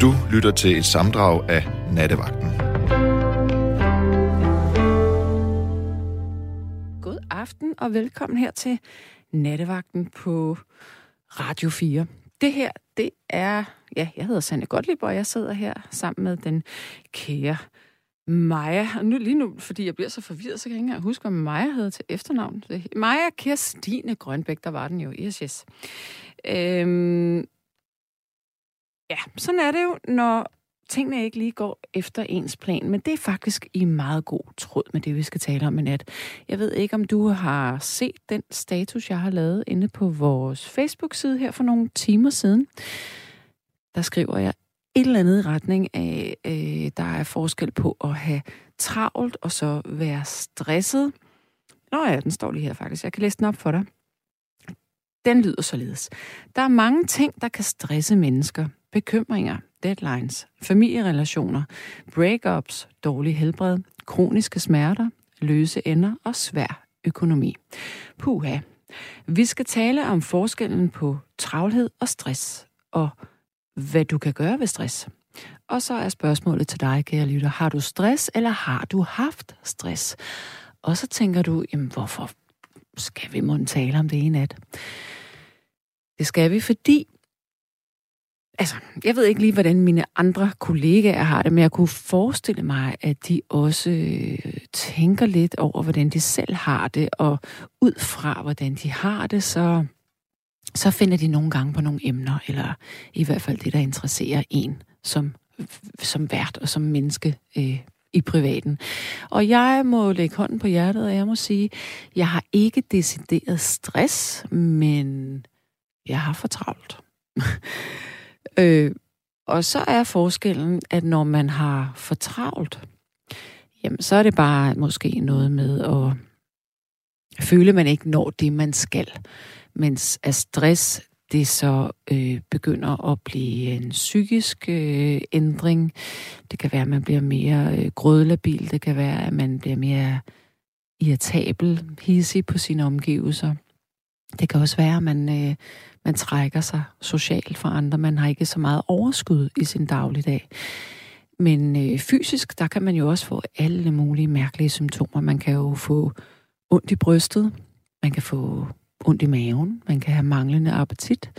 Du lytter til et samdrag af Nattevagten. God aften og velkommen her til Nattevagten på Radio 4. Det her, det er... Ja, jeg hedder Sanne Gottlieb, og jeg sidder her sammen med den kære Maja. Og nu, lige nu, fordi jeg bliver så forvirret, så kan jeg ikke engang huske, hvad Maja hedder til efternavn. Maja Kirstine Grønbæk, der var den jo. Yes, yes. Øhm, ja, sådan er det jo, når tingene ikke lige går efter ens plan, men det er faktisk i meget god tråd med det, vi skal tale om i nat. Jeg ved ikke, om du har set den status, jeg har lavet inde på vores Facebook-side her for nogle timer siden. Der skriver jeg et eller andet i retning af, øh, der er forskel på at have travlt og så være stresset. Nå ja, den står lige her faktisk. Jeg kan læse den op for dig. Den lyder således. Der er mange ting, der kan stresse mennesker. Bekymringer, deadlines, familierelationer, breakups, dårlig helbred, kroniske smerter, løse ender og svær økonomi. Puha. Vi skal tale om forskellen på travlhed og stress, og hvad du kan gøre ved stress. Og så er spørgsmålet til dig, kære lytter. Har du stress, eller har du haft stress? Og så tænker du, jamen hvorfor skal vi måske tale om det i nat? Det skal vi, fordi Altså, jeg ved ikke lige, hvordan mine andre kollegaer har det, men jeg kunne forestille mig, at de også øh, tænker lidt over, hvordan de selv har det, og ud fra, hvordan de har det, så, så finder de nogle gange på nogle emner, eller i hvert fald det, der interesserer en som, som vært og som menneske øh, i privaten. Og jeg må lægge hånden på hjertet, og jeg må sige, jeg har ikke decideret stress, men jeg har for travlt. Øh, og så er forskellen, at når man har for travlt, jamen så er det bare måske noget med at føle, at man ikke når det, man skal. Mens af stress, det så øh, begynder at blive en psykisk øh, ændring. Det kan være, at man bliver mere øh, grødlabil. Det kan være, at man bliver mere irritabel, hissig på sine omgivelser. Det kan også være, at man, øh, man trækker sig socialt fra andre. Man har ikke så meget overskud i sin dagligdag. Men øh, fysisk, der kan man jo også få alle mulige mærkelige symptomer. Man kan jo få ondt i brystet, man kan få ondt i maven, man kan have manglende appetit,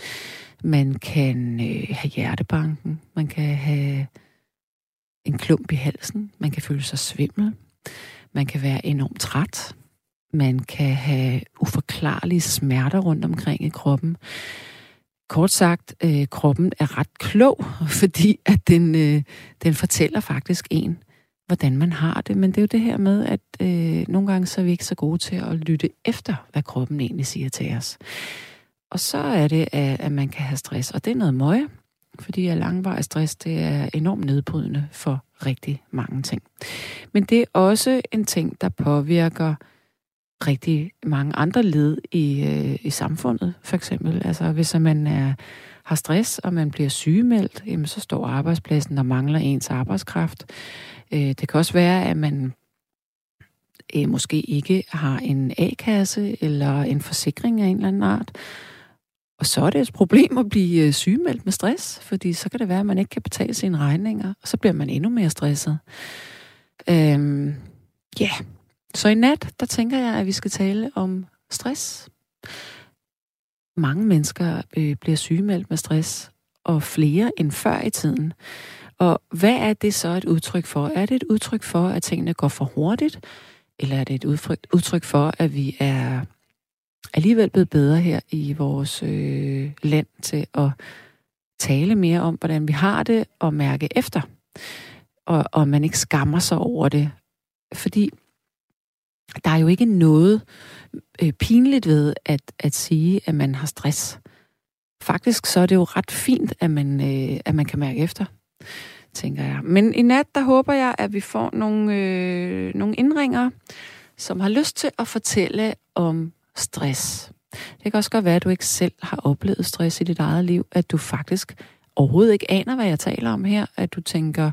man kan øh, have hjertebanken, man kan have en klump i halsen, man kan føle sig svimmel, man kan være enormt træt, man kan have uforklarlige smerter rundt omkring i kroppen. Kort sagt, øh, kroppen er ret klog, fordi at den, øh, den fortæller faktisk en, hvordan man har det. Men det er jo det her med, at øh, nogle gange så er vi ikke så gode til at lytte efter, hvad kroppen egentlig siger til os. Og så er det, at, at man kan have stress, og det er noget møje, fordi at langvarig stress, det er enormt nedbrydende for rigtig mange ting. Men det er også en ting, der påvirker rigtig mange andre led i, øh, i samfundet, for eksempel. Altså, hvis man er, har stress, og man bliver sygemeldt, jamen, så står arbejdspladsen, der mangler ens arbejdskraft. Øh, det kan også være, at man øh, måske ikke har en A-kasse eller en forsikring af en eller anden art. Og så er det et problem at blive øh, sygemeldt med stress, fordi så kan det være, at man ikke kan betale sine regninger, og så bliver man endnu mere stresset. Øhm, ja, yeah. Så i nat, der tænker jeg, at vi skal tale om stress. Mange mennesker øh, bliver sygemeldt med stress, og flere end før i tiden. Og hvad er det så et udtryk for? Er det et udtryk for, at tingene går for hurtigt? Eller er det et udtryk, for, at vi er alligevel blevet bedre her i vores øh, land til at tale mere om, hvordan vi har det, og mærke efter? Og, og man ikke skammer sig over det. Fordi der er jo ikke noget øh, pinligt ved at, at sige, at man har stress. Faktisk så er det jo ret fint, at man, øh, at man kan mærke efter, tænker jeg. Men i nat, der håber jeg, at vi får nogle, øh, nogle indringer, som har lyst til at fortælle om stress. Det kan også godt være, at du ikke selv har oplevet stress i dit eget liv, at du faktisk overhovedet ikke aner, hvad jeg taler om her, at du tænker,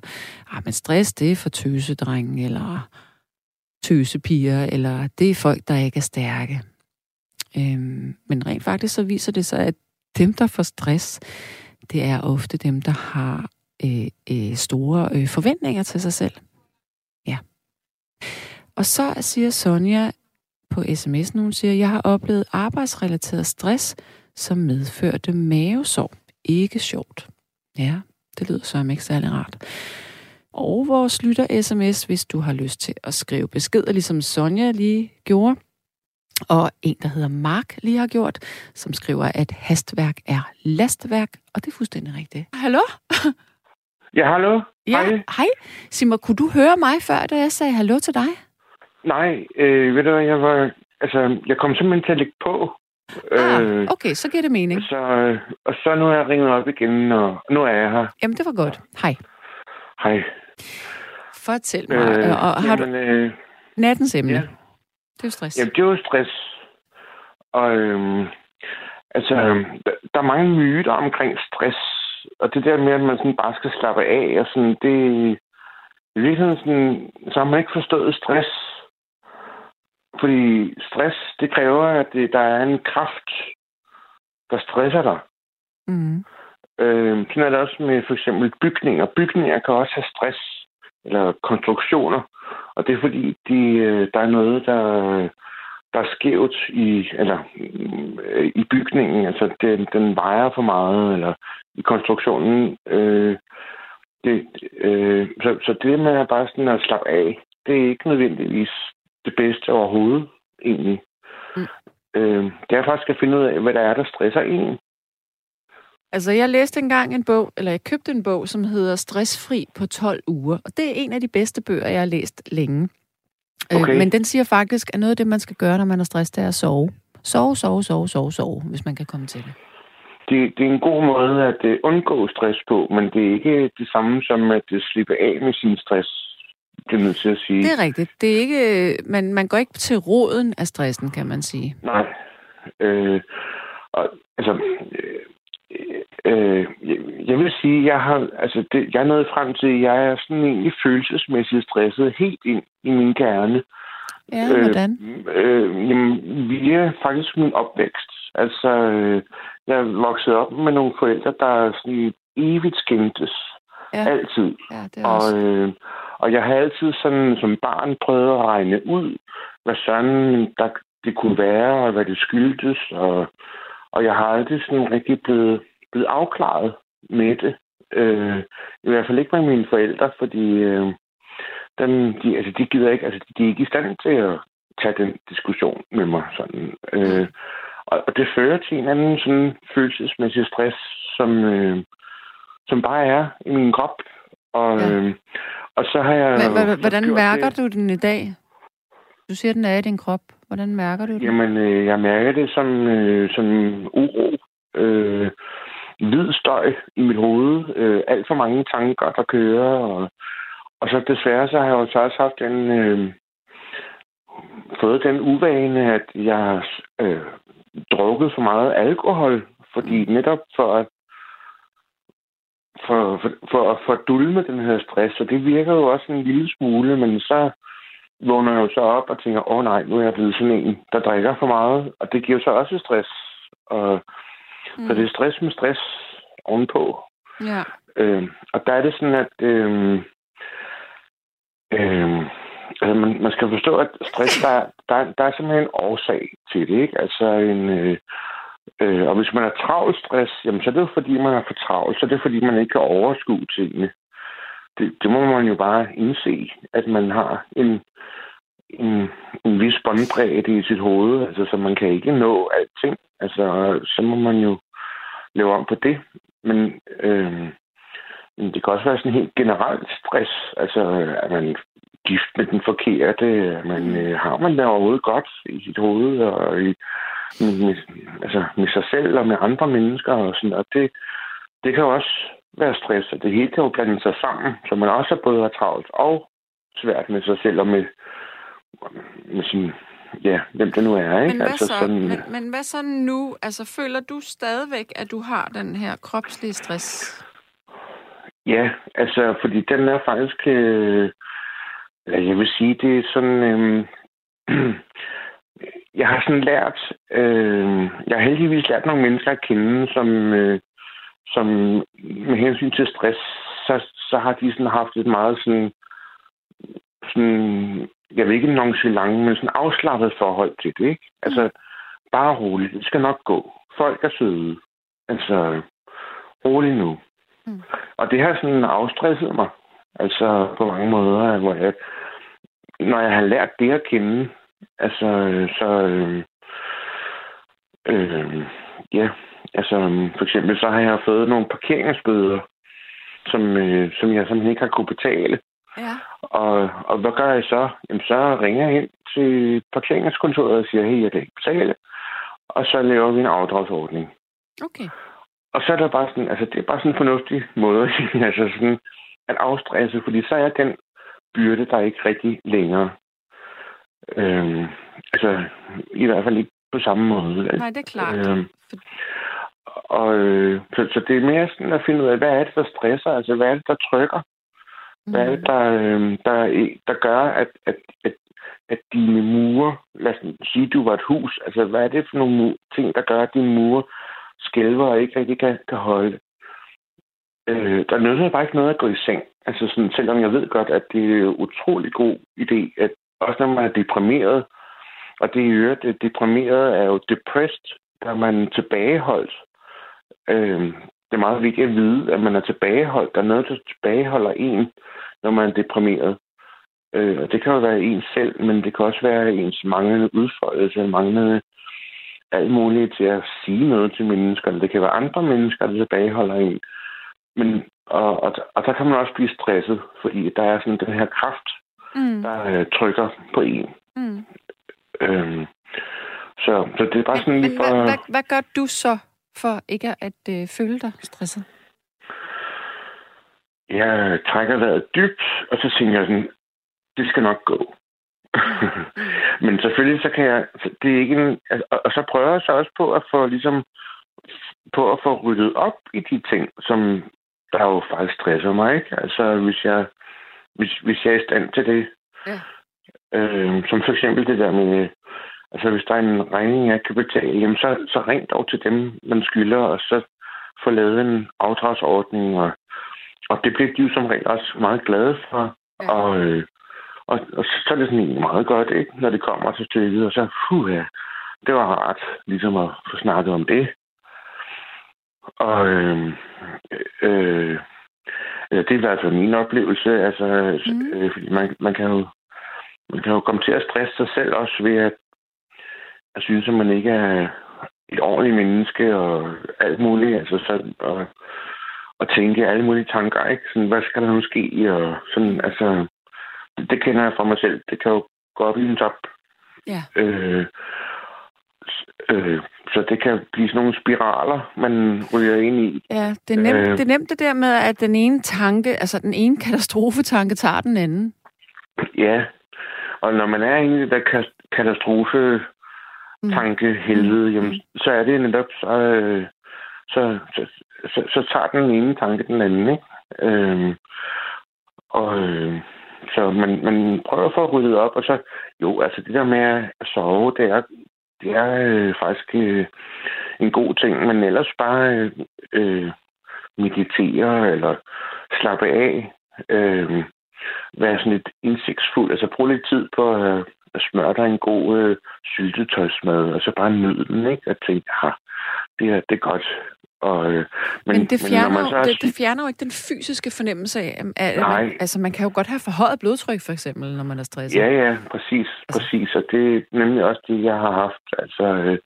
ah, men stress, det er for tøsedrenge, eller tøsepiger, eller det er folk, der ikke er stærke. Øhm, men rent faktisk så viser det sig, at dem, der får stress, det er ofte dem, der har øh, øh, store øh, forventninger til sig selv. Ja. Og så siger Sonja på sms'en, hun siger, jeg har oplevet arbejdsrelateret stress, som medførte mavesår. Ikke sjovt. Ja, det lyder så ikke særlig rart. Og vores lytter sms, hvis du har lyst til at skrive beskeder, ligesom Sonja lige gjorde. Og en, der hedder Mark, lige har gjort, som skriver, at hastværk er lastværk. Og det er fuldstændig rigtigt. Hallo? Ja, hallo. Ja, hej. hej. Simmer, kunne du høre mig før, da jeg sagde hallo til dig? Nej, øh, ved du hvad, jeg var... Altså, jeg kom simpelthen til at lægge på. Ah, øh, okay, så giver det mening. Så, og så nu er jeg ringet op igen, og nu er jeg her. Jamen, det var godt. Hej. Hej. Fortæl mig. Øh, og har jamen, du... Øh, Nattens emne. Ja. Det er jo stress. Jamen, det er jo stress. Og øhm, altså, der er mange myter omkring stress. Og det der med, at man sådan bare skal slappe af, og sådan, det, i virkeligheden sådan, så har man ikke forstået stress. Fordi stress, det kræver, at det, der er en kraft, der stresser dig. Mm. Øh, sådan er det også med for eksempel bygninger. Bygninger kan også have stress, eller konstruktioner. Og det er fordi, de, øh, der er noget, der, der er skævt i, eller, øh, i bygningen. Altså, den, den vejer for meget, eller i konstruktionen. Øh, det, øh, så, så det med at bare sådan at slappe af, det er ikke nødvendigvis det bedste overhovedet, egentlig. Mm. Øh, det er faktisk at finde ud af, hvad der er, der stresser en. Altså, jeg læste engang en bog, eller jeg købte en bog, som hedder Stressfri på 12 uger. Og det er en af de bedste bøger, jeg har læst længe. Øh, okay. Øh, men den siger faktisk, at noget af det, man skal gøre, når man er stresset, er at sove. Sove, sove, sove, sove, sove, hvis man kan komme til det. Det, det er en god måde at uh, undgå stress på, men det er ikke det samme som at uh, slippe af med sin stress. Det er nødt til at sige. Det er rigtigt. Det er ikke, man, man går ikke til roden af stressen, kan man sige. Nej. Øh, og, altså, Øh, jeg vil sige, jeg har, altså det, jeg er nået frem til, at jeg er sådan egentlig følelsesmæssigt stresset helt ind i min kerne. Ja, hvordan? Øh, øh, jamen, via faktisk min opvækst. Altså, øh, jeg vokset op med nogle forældre, der sådan evigt skændtes. Ja. Altid. Ja, det er også. og, øh, og jeg har altid sådan som barn prøvet at regne ud, hvad sådan der, det kunne være, og hvad det skyldtes. Og, og jeg har aldrig sådan rigtig blevet blevet afklaret med det. Øh, I hvert fald ikke med mine forældre, fordi øh, den, de, altså, de gider ikke, altså, de er ikke i stand til at tage den diskussion med mig. Sådan. Øh, og, og det fører til en anden sådan følelsesmæssig stress, som, øh, som bare er i min krop. Og, ja. øh, og så har jeg... Men, hvordan mærker det. du den i dag? Du siger, den er i din krop. Hvordan mærker du det? Jamen, øh, jeg mærker det som, øh, som uro. Øh, hvid støj i mit hoved. Øh, alt for mange tanker, der kører. Og, og så desværre så har jeg jo så også haft den, øh, fået den uvane, at jeg har øh, drukket for meget alkohol. Fordi netop for at for, for, for at fordulme den her stress, og det virker jo også en lille smule, men så vågner jeg jo så op og tænker, åh oh, nej, nu er jeg blevet sådan en, der drikker for meget, og det giver så også stress. Og Mm. Så det er stress med stress ovenpå. Ja. Øh, og der er det sådan, at øh, øh, altså man, man skal forstå, at stress, der, der, der er simpelthen en årsag til det. Ikke? Altså en... Øh, Øh, og hvis man er travlt stress, jamen, så er det jo fordi, man er for travlt. Så er det fordi, man ikke kan overskue tingene. Det, det må man jo bare indse, at man har en, en, en vis båndbredde i sit hoved, altså, så man kan ikke nå alting. Altså, så må man jo lave om på det. Men øh, det kan også være sådan helt generelt stress. Altså, at man gift med den forkerte. Man, øh, har man det overhovedet godt i sit hoved og i, med, altså, med sig selv og med andre mennesker og sådan og det, det kan også være stress, og det hele kan jo blande sig sammen, så man også både har travlt og svært med sig selv og med, med sin ja, hvem det nu er. Ikke? Men, hvad altså, så, sådan... men, men hvad så nu? Altså, føler du stadigvæk, at du har den her kropslige stress? Ja, altså, fordi den er faktisk... Øh, jeg vil sige, det er sådan... Øh, jeg har sådan lært... Øh, jeg har heldigvis lært nogle mennesker at kende, som, øh, som med hensyn til stress så, så har de sådan haft et meget sådan, sådan jeg vil ikke nonchalant, men sådan afslappet forhold til det, ikke? Altså, bare roligt. Det skal nok gå. Folk er søde. Altså, roligt nu. Mm. Og det har sådan afstresset mig. Altså, på mange måder, hvor jeg, når jeg har lært det at kende, altså, så, øh, øh, ja, altså, for eksempel så har jeg fået nogle parkeringsbøder, som, øh, som jeg simpelthen ikke har kunne betale. Ja. Og, og hvad gør jeg så? Jamen, så ringer jeg ind til parkeringskontoret og siger, hey, jeg kan ikke betale. Og så laver vi en afdragsordning. Okay. Og så er der bare sådan, altså det er bare sådan en fornuftig måde, altså sådan at afstresse, fordi så er den byrde, der er ikke rigtig længere. Øhm, altså, i hvert fald ikke på samme måde. Nej, det er klart. Øhm, og, øh, så, så det er mere sådan at finde ud af, hvad er det, der stresser? Altså, hvad er det, der trykker? Hvad er det, mm. der, øh, der, der gør, at, at, at, at dine mure, lad os sige, du var et hus, altså hvad er det for nogle ting, der gør, at dine mure skælver og ikke rigtig kan, kan holde? Øh, der nytter bare ikke noget at gå i seng. Altså sådan, selvom jeg ved godt, at det er en utrolig god idé, at også når man er deprimeret, og det i øvrigt, det deprimeret er jo depressed, der er man tilbageholdt. Øh, det er meget vigtigt at vide, at man er tilbageholdt. Der er noget, der tilbageholder en, når man er deprimeret. Øh, og det kan jo være en selv, men det kan også være ens manglende udfoldelse, manglende alt muligt til at sige noget til mennesker. Det kan være andre mennesker, der tilbageholder en. Men, og, og, og der kan man også blive stresset, fordi der er sådan den her kraft, mm. der øh, trykker på en. Mm. Øhm, så, så det er bare sådan men, for... Hvad, hvad, hvad gør du så for ikke at øh, føle dig stresset? Jeg trækker vejret dybt, og så tænker jeg sådan, det skal nok gå. Men selvfølgelig så kan jeg, det er ikke en, altså, og så prøver jeg så også på at få ligesom, på at få ryddet op i de ting, som der jo faktisk stresser mig, ikke? Altså hvis jeg, hvis, hvis jeg er i stand til det. Ja. Øh, som for eksempel det der med Altså, hvis der er en regning, jeg kan betale, jamen, så, så ring dog til dem, man skylder, og så få lavet en afdragsordning. Og, og det bliver de jo som regel også meget glade for. Ja. Og, øh, og, og så er det sådan egentlig meget godt, ikke? når det kommer til stykket. Og så, puh, ja, det var rart ligesom at få snakket om det. Og øh, øh, det er i hvert fald min oplevelse. Altså, mm. øh, fordi man, man, kan jo, man kan jo komme til at stresse sig selv også ved at jeg synes, at man ikke er et ordentligt menneske og alt muligt. Altså sådan, og, og tænke alle mulige tanker, ikke? Sådan, hvad skal der nu ske? Og sådan, altså, det, det kender jeg fra mig selv. Det kan jo gå op i en top. Ja. Øh, øh, så det kan blive sådan nogle spiraler, man ryger ind i. Ja, det er, nemt, øh, det er nemt det der med, at den ene tanke, altså den ene katastrofetanke tager den anden. Ja, og når man er inde i det der katastrofe Mm. tanke helvede, mm. jamen, så er det netop, så, øh, så, så, så, så tager den ene tanke den anden, ikke? Øh, og øh, så man, man prøver for at rydde op, og så, jo, altså det der med at sove, det er, det er øh, faktisk øh, en god ting, men ellers bare øh, meditere eller slappe af, øh, være sådan lidt indsigtsfuld, altså bruge lidt tid på at smøre dig en god øh, syltetøjsmad, og så bare nyde den, ikke? Og tænke, ha, det er, det er godt. Og, øh, men, men, det fjerner, men så det, det fjerner jo ikke den fysiske fornemmelse af, at Nej. Man, altså man kan jo godt have forhøjet blodtryk, for eksempel, når man er stresset. Ja, ja, præcis, altså. præcis. Og det er nemlig også det, jeg har haft. Altså, øh,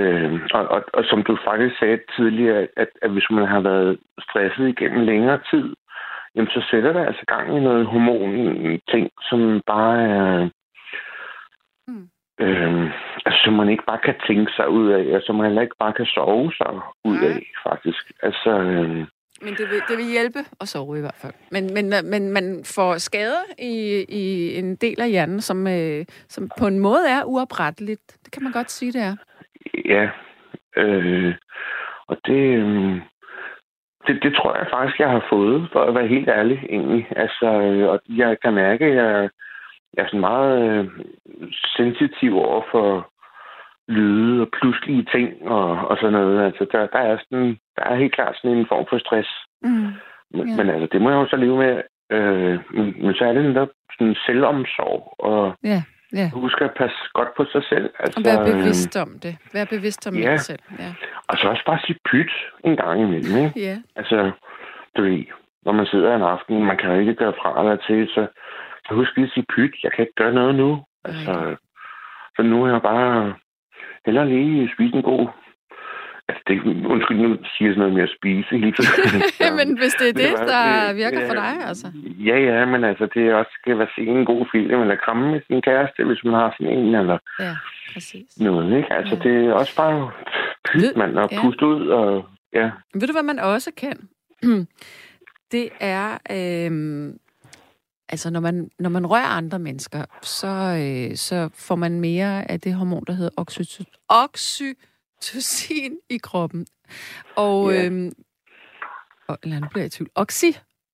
øh, og, og, og som du faktisk sagde tidligere, at, at hvis man har været stresset igennem længere tid, jamen så sætter det altså gang i noget hormon-ting, som bare er Øhm, altså, som man ikke bare kan tænke sig ud af, og som man heller ikke bare kan sove sig ud af, faktisk. Altså, øhm, men det vil, det vil hjælpe at sove i hvert fald. Men, men, men man får skader i, i en del af hjernen, som, øh, som på en måde er uopretteligt. Det kan man godt sige, det er. Ja. Øh, og det, øh, det, det tror jeg faktisk, jeg har fået, for at være helt ærlig egentlig. Altså, øh, og jeg kan mærke, at jeg jeg er sådan meget øh, sensitiv over for lyde og pludselige ting og, og sådan noget. Altså, der, der, er sådan, der er helt klart sådan en form for stress. Mm. Men, Ja. men altså, det må jeg jo så leve med. Øh, men, men så er det netop sådan selvomsorg, og Ja, ja. huske at passe godt på sig selv. Altså, Og være øh, bevidst om det. Være bevidst om ja. det selv. Ja. og så også bare sige pyt en gang imellem, ikke? ja. Altså, du ved, når man sidder en aften, man kan jo ikke gøre fra eller til, så, husk lige at sige pyt, jeg kan ikke gøre noget nu. Altså, så nu er jeg bare hellere lige spise en god... Altså, det, undskyld, nu siger jeg sådan noget med at spise hele tiden. Men hvis det er det, hvad, der det- virker det for dig, altså. Ja, ja, men altså, det er også skal være se en god film, eller kramme med sin kæreste, hvis man har sådan en, eller Ja, præcis. noget, ikke? Altså, Ja. det er også bare pyt, man, og ja. puste ud, og ja. Ved du, hvad man også kan? Det er, øhm, altså når man, når man rører andre mennesker, så, øh, så får man mere af det hormon, der hedder oxytocin, oxytocin i kroppen. Og, Ja. øhm, og eller nu bliver jeg i tvivl. Oxy?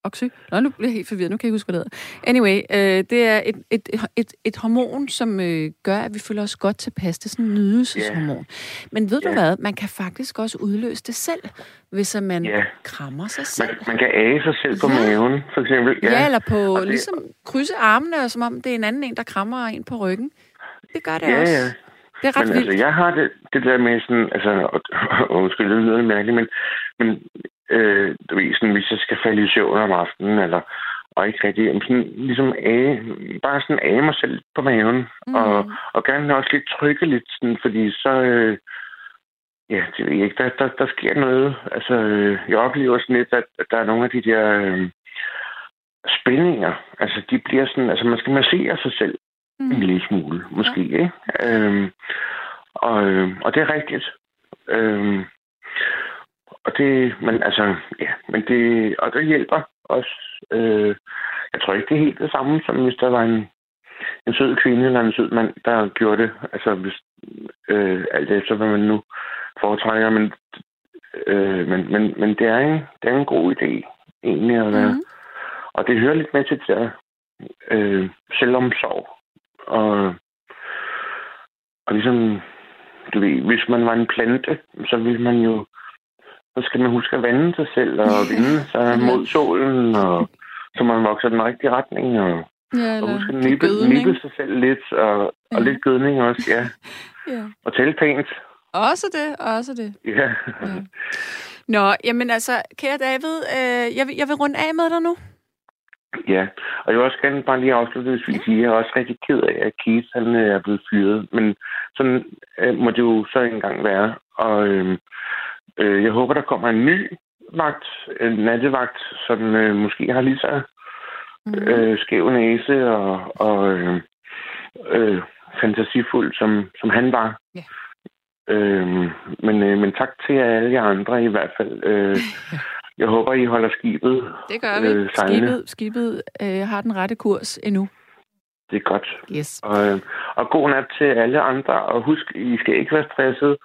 Oxy? Nå, nu bliver jeg helt forvirret. Nu kan jeg ikke huske, hvad det hedder. Anyway, øh, det er et, et, et, et hormon, som øh, gør, at vi føler os godt tilpas. Det er sådan en nydelseshormon. Men ved du Ja. hvad? Man kan faktisk også udløse det selv, hvis man Ja. krammer sig selv. Man, man kan age sig selv på Ja. maven, for eksempel. Ja, ja eller på og det- ligesom krydse armene, og som om det er en anden en, der krammer en på ryggen. Det gør det Ja, også. ja. Det er ret Men vildt. altså, jeg har det, det der med sådan, altså, og, og undskyld, det lyder mærkeligt, men, men øh, du ved, sådan, hvis jeg skal falde i søvn om aftenen, eller, og ikke rigtig, jamen, sådan, ligesom age, bare sådan age mig selv på maven, mm. og, og gerne også lidt trykke lidt, sådan, fordi så, øh, ja, det ved jeg ikke, der, der, der sker noget. Altså, øh, jeg oplever sådan lidt, at, at der er nogle af de der øh, spændinger, altså, de bliver sådan, altså, man skal massere sig selv Mm. en lille smule, måske, ja. ikke? Øhm, og, øh, og det er rigtigt. Øhm, og det, men altså, ja, men det, og det hjælper også. Øh, jeg tror ikke, det er helt det samme, som hvis der var en, en sød kvinde eller en sød mand, der gjorde det. Altså, hvis, øh, alt efter, hvad man nu foretrækker, men, øh, men, men, men det, er en, det er en god idé, egentlig, at være, Mm. og det hører lidt med til der øh, selvomsorg. Og, og ligesom, du ved, hvis man var en plante, så ville man jo, så skal man huske at vande sig selv og vinde sig mod solen, og så man vokser den rigtige retning, og, Ja, og huske at nippe, nippe sig selv lidt, og, og Ja. lidt gødning også, ja. Ja. Og tælle pænt, Også det, også det. ja. Ja. Nå, jamen altså, kære David, øh, jeg, vil, jeg vil runde af med dig nu. Ja, og jeg vil også gerne bare lige afslutningsvis sige, at jeg er også rigtig ked af, at Keith han øh, er blevet fyret. Men sådan øh, må det jo så engang være. Og øh, øh, jeg håber, der kommer en ny vagt, en nattevagt, som øh, måske har lige så Mm. øh, skæv næse og, og øh, øh, fantasifuld, som, som han var. Ja. Øh, men, øh, men tak til alle jer andre i hvert fald. Øh, jeg håber, I holder skibet Det gør vi. øh, sejlende. Skibet, skibet øh, har den rette kurs endnu. Det er godt. Yes. Og, øh, og god nat til alle andre. Og husk, I skal ikke være stresset.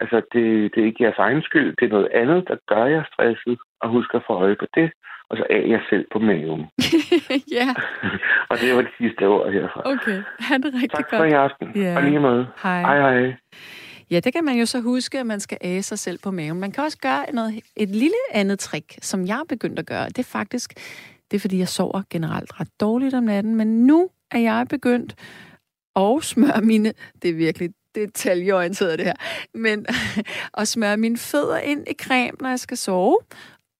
Altså, det, det er ikke jeres egen skyld. Det er noget andet, der gør jer stresset. Og husk at få øje på det. Og så af jer selv på maven. ja, og det var det sidste ord herfra. okay. Ha' det rigtig Tak for godt. i aften. Ja. Og lige måde. Hej. Hej hej. Ja, det kan man jo så huske, at man skal æge sig selv på maven. Man kan også gøre noget, et lille andet trick, som jeg er begyndt at gøre. Det er faktisk, det er fordi, jeg sover generelt ret dårligt om natten, men nu er jeg begyndt at smøre mine, det er virkelig detaljeorienteret det her, men at smøre mine fødder ind i creme, når jeg skal sove,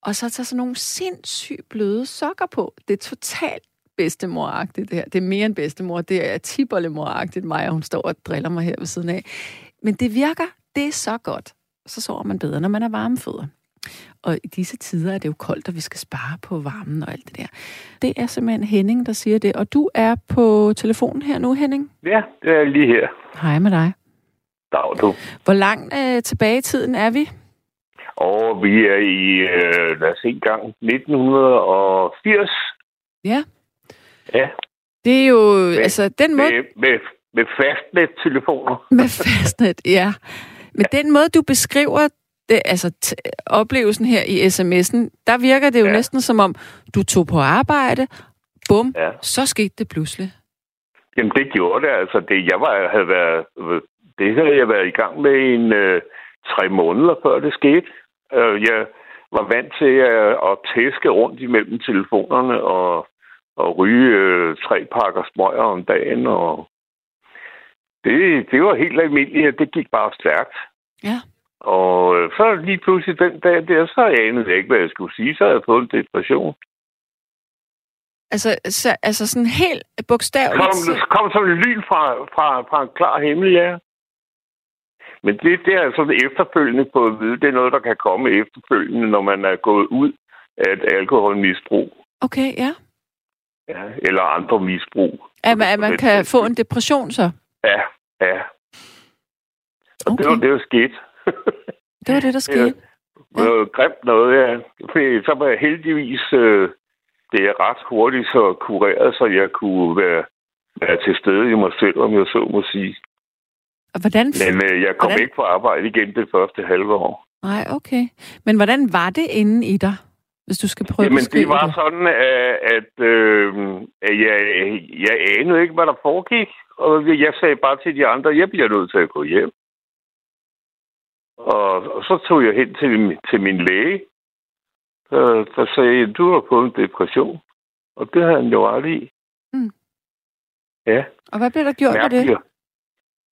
og så tage sådan nogle sindssygt bløde sokker på. Det er totalt bedstemoragtigt det her. Det er mere end bedstemor, det er tibollemoragtigt mig, og hun står og driller mig her ved siden af. Men det virker, det er så godt. Så sover man bedre, når man er varme fødder. Og i disse tider er det jo koldt, og vi skal spare på varmen og alt det der. Det er simpelthen Henning, der siger det. Og du er på telefonen her nu, Henning. Ja, det er lige her. Hej med dig. Dag du. Hvor langt øh, tilbage i tiden er vi? Og vi er i, øh, lad os se gang, 1980. Ja. Ja, Det er jo, altså, den måde... med, med, med fastnet-telefoner. Med fastnet, ja. Men den måde, du beskriver det, altså t- oplevelsen her i sms'en, der virker det jo ja. Ja. næsten som om, du tog på arbejde, bum, Ja. så skete det pludselig. Jamen, det gjorde det. Altså, det, jeg var, havde været, det havde jeg været i gang med i en øh, tre måneder, før det skete. Øh, jeg, var vant til at, at tæske rundt imellem telefonerne og, og ryge øh, tre pakker smøger om dagen. Og det, det var helt almindeligt, at det gik bare stærkt. Ja. Og øh, så lige pludselig den dag der, så anede jeg ikke, hvad jeg skulle sige. Så havde jeg fået en depression. Altså, så, altså sådan helt bogstaveligt. Kom, kom som en lyn fra, fra, fra en klar himmel, ja. Men det, det er altså efterfølgende på at vide. Det er noget, der kan komme efterfølgende, når man er gået ud af et alkoholmisbrug. Okay, ja. Ja, eller andre misbrug. At man, at man kan få en depression så. Ja, ja. Og Okay. det var det, der skete. Det var det, der skete. Det var grimt noget, ja. Så var jeg heldigvis øh, det er ret hurtigt så kureret, så jeg kunne være, være til stede i mig selv, om jeg så må sige. Og hvordan... Men øh, jeg kom Hvordan? ikke på arbejde igen det første halve år. Nej, okay. Men hvordan var det inde i dig, hvis du skal prøve Jamen, at det var sådan, at, at, øh, at jeg, jeg anede ikke, hvad der foregik. Og jeg sagde bare til de andre, jeg bliver nødt til at gå hjem. Og, og så tog jeg hen til, til min læge, der, der sagde, du har fået en depression. Og det havde han jo aldrig i. Mm. Ja, Og hvad blev der gjort med det? mærkeligt.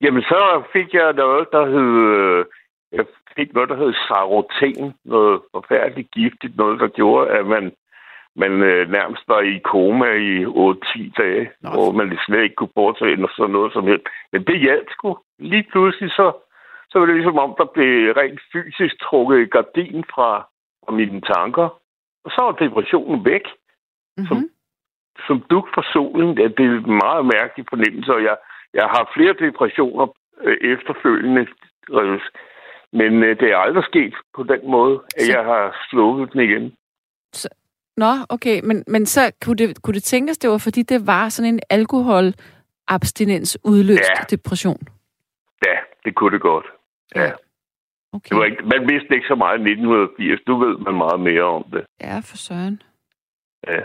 Jamen, så fik jeg noget, der hed... øh, Jeg fik noget, der hed saroten. Noget forfærdeligt giftigt. Noget, der gjorde, at man, man øh, nærmest var i koma i 8-10 dage. Nå. Hvor man slet ikke kunne foretage sådan noget som helst. Men det hjalp sgu. Lige pludselig så, så var det ligesom om, der blev rent fysisk trukket et gardin fra, fra mine tanker. Og så var depressionen væk Mm-hmm. som duk for solen. Ja, det er en meget mærkelig fornemmelse, og jeg, jeg har flere depressioner øh, efterfølgende. Men øh, det er aldrig sket på den måde, at Så- jeg har slukket den igen. Nå, okay. Men, men så kunne det, kunne det tænkes, det var fordi, det var sådan en alkoholabstinens udløst Ja. depression? Ja, det kunne det godt. Ja. Okay. Det var ikke, man vidste ikke så meget i 1980. Nu ved man meget mere om det. Ja, for søren. Ja.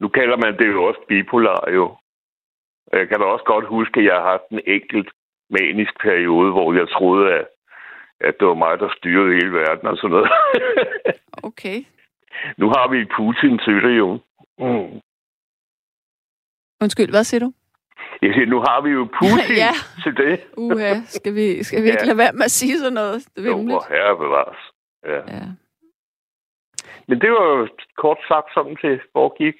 Nu kalder man det jo også bipolar, jo. Jeg kan da også godt huske, at jeg har haft en enkelt manisk periode, hvor jeg troede, at, at det var mig, der styrede hele verden og sådan noget. Okay. Nu har vi Putin til det jo. Mm. Undskyld, hvad siger du? Jeg siger, nu har vi jo Putin Ja. til det. Uha, skal vi, skal vi ikke Ja. lade være med at sige sådan noget? Det er Jo, hvor herre bevares. Ja. Ja. Men det var jo kort sagt sådan til foregik.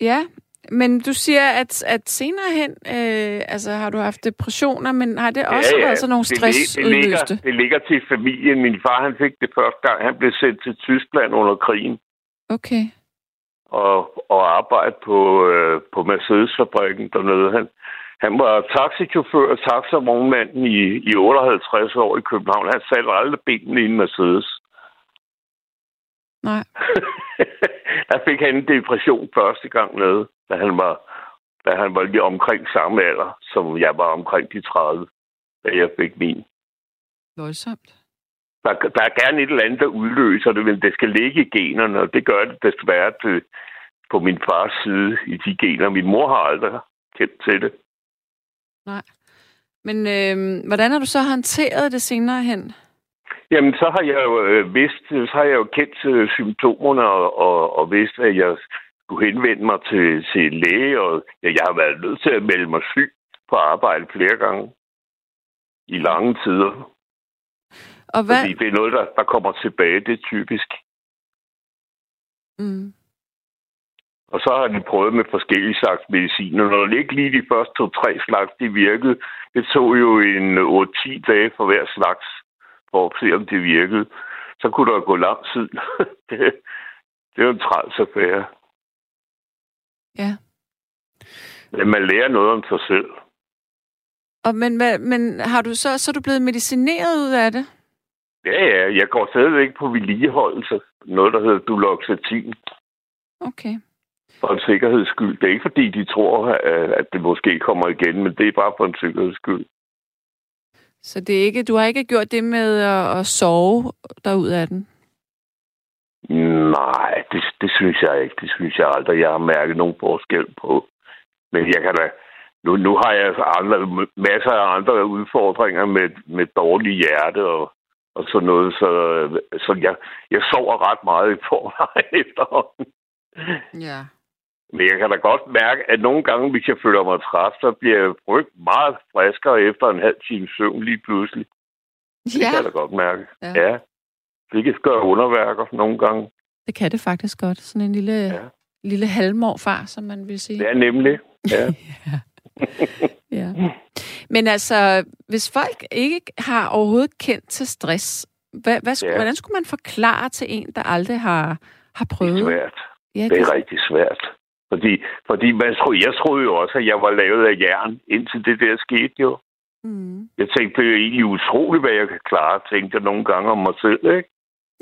ja, men du siger, at, at senere hen, øh, altså har du haft depressioner, men har det også ja, ja. været sådan nogle lig- det, stressudløste? ligger, det ligger til familien. Min far han fik det første gang. Han blev sendt til Tyskland under krigen. Okay. og, og arbejde på, øh, på Mercedes-fabrikken dernede. Han, han var taxichauffør og taxavognmand i, i 58 år i København. Han satte aldrig benene i en Mercedes. Nej. der fik han en depression første gang nede, da han var, da han var lige omkring samme alder, som jeg var omkring de 30, da jeg fik min. Voldsomt. Der, der er gerne et eller andet, der udløser det, men det skal ligge i generne, og det gør det desværre til, på min fars side i de gener. Min mor har aldrig kendt til det. Men øh, hvordan har du så håndteret det senere hen? Jamen, så har jeg jo øh, vidst, så har jeg jo kendt øh, symptomerne og, og, og vidst, at jeg skulle henvende mig til, til læge, og ja, jeg har været nødt til at melde mig syg på arbejde flere gange i lange tider. Og hvad? Fordi det er noget, der, der kommer tilbage, det er typisk. Mm. Og så har de prøvet med forskellige slags medicin, og når det ikke lige de første to-tre slags, de virkede, det tog jo en 8-10 dage for hver slags, for at se, om det virkede. Så kunne der gå lang tid. det, det er jo en træls affære. Ja. Men man lærer noget om sig selv. Og men, men har du så, så er du blevet medicineret ud af det? Ja, ja, jeg går stadigvæk på vedligeholdelse. Noget, der hedder duloxetin. Okay. For en sikkerheds skyld. Det er ikke, fordi de tror, at at det måske kommer igen, men det er bare for en sikkerheds skyld. Så det er ikke, du har ikke gjort det med at, at sove derud af den? Nej, det, det synes jeg ikke. Det synes jeg aldrig, jeg har mærket nogen forskel på. Men jeg kan da... Nu, nu har jeg altså andre, masser af andre udfordringer med, med dårlig hjerte og, og sådan noget. Så, så jeg, jeg sover ret meget i forvejen efterhånden. Ja. Men jeg kan da godt mærke, at nogle gange, hvis jeg føler mig træt, så bliver jeg rygt meget friskere efter en halv time søvn lige pludselig. Det Ja, kan jeg da godt mærke. Ja. Ja. ja. Det kan gøre underværker nogle gange. det kan det faktisk godt. Sådan en lille, Ja. lille halvmorfar, som man vil sige. Det er nemlig. Ja. Ja. Men altså, hvis folk ikke har overhovedet kendt til stress, hvad, hvad, Ja. hvordan skulle man forklare til en, der aldrig har, har Det er prøvet? svært. Ja, Det er rigtig svært. Fordi, fordi man troede, jeg troede jo også, at jeg var lavet af jern, indtil det der skete jo. Mm. Jeg tænkte, det er egentlig utroligt, hvad jeg kan klare, tænkte jeg nogle gange om mig selv, ikke?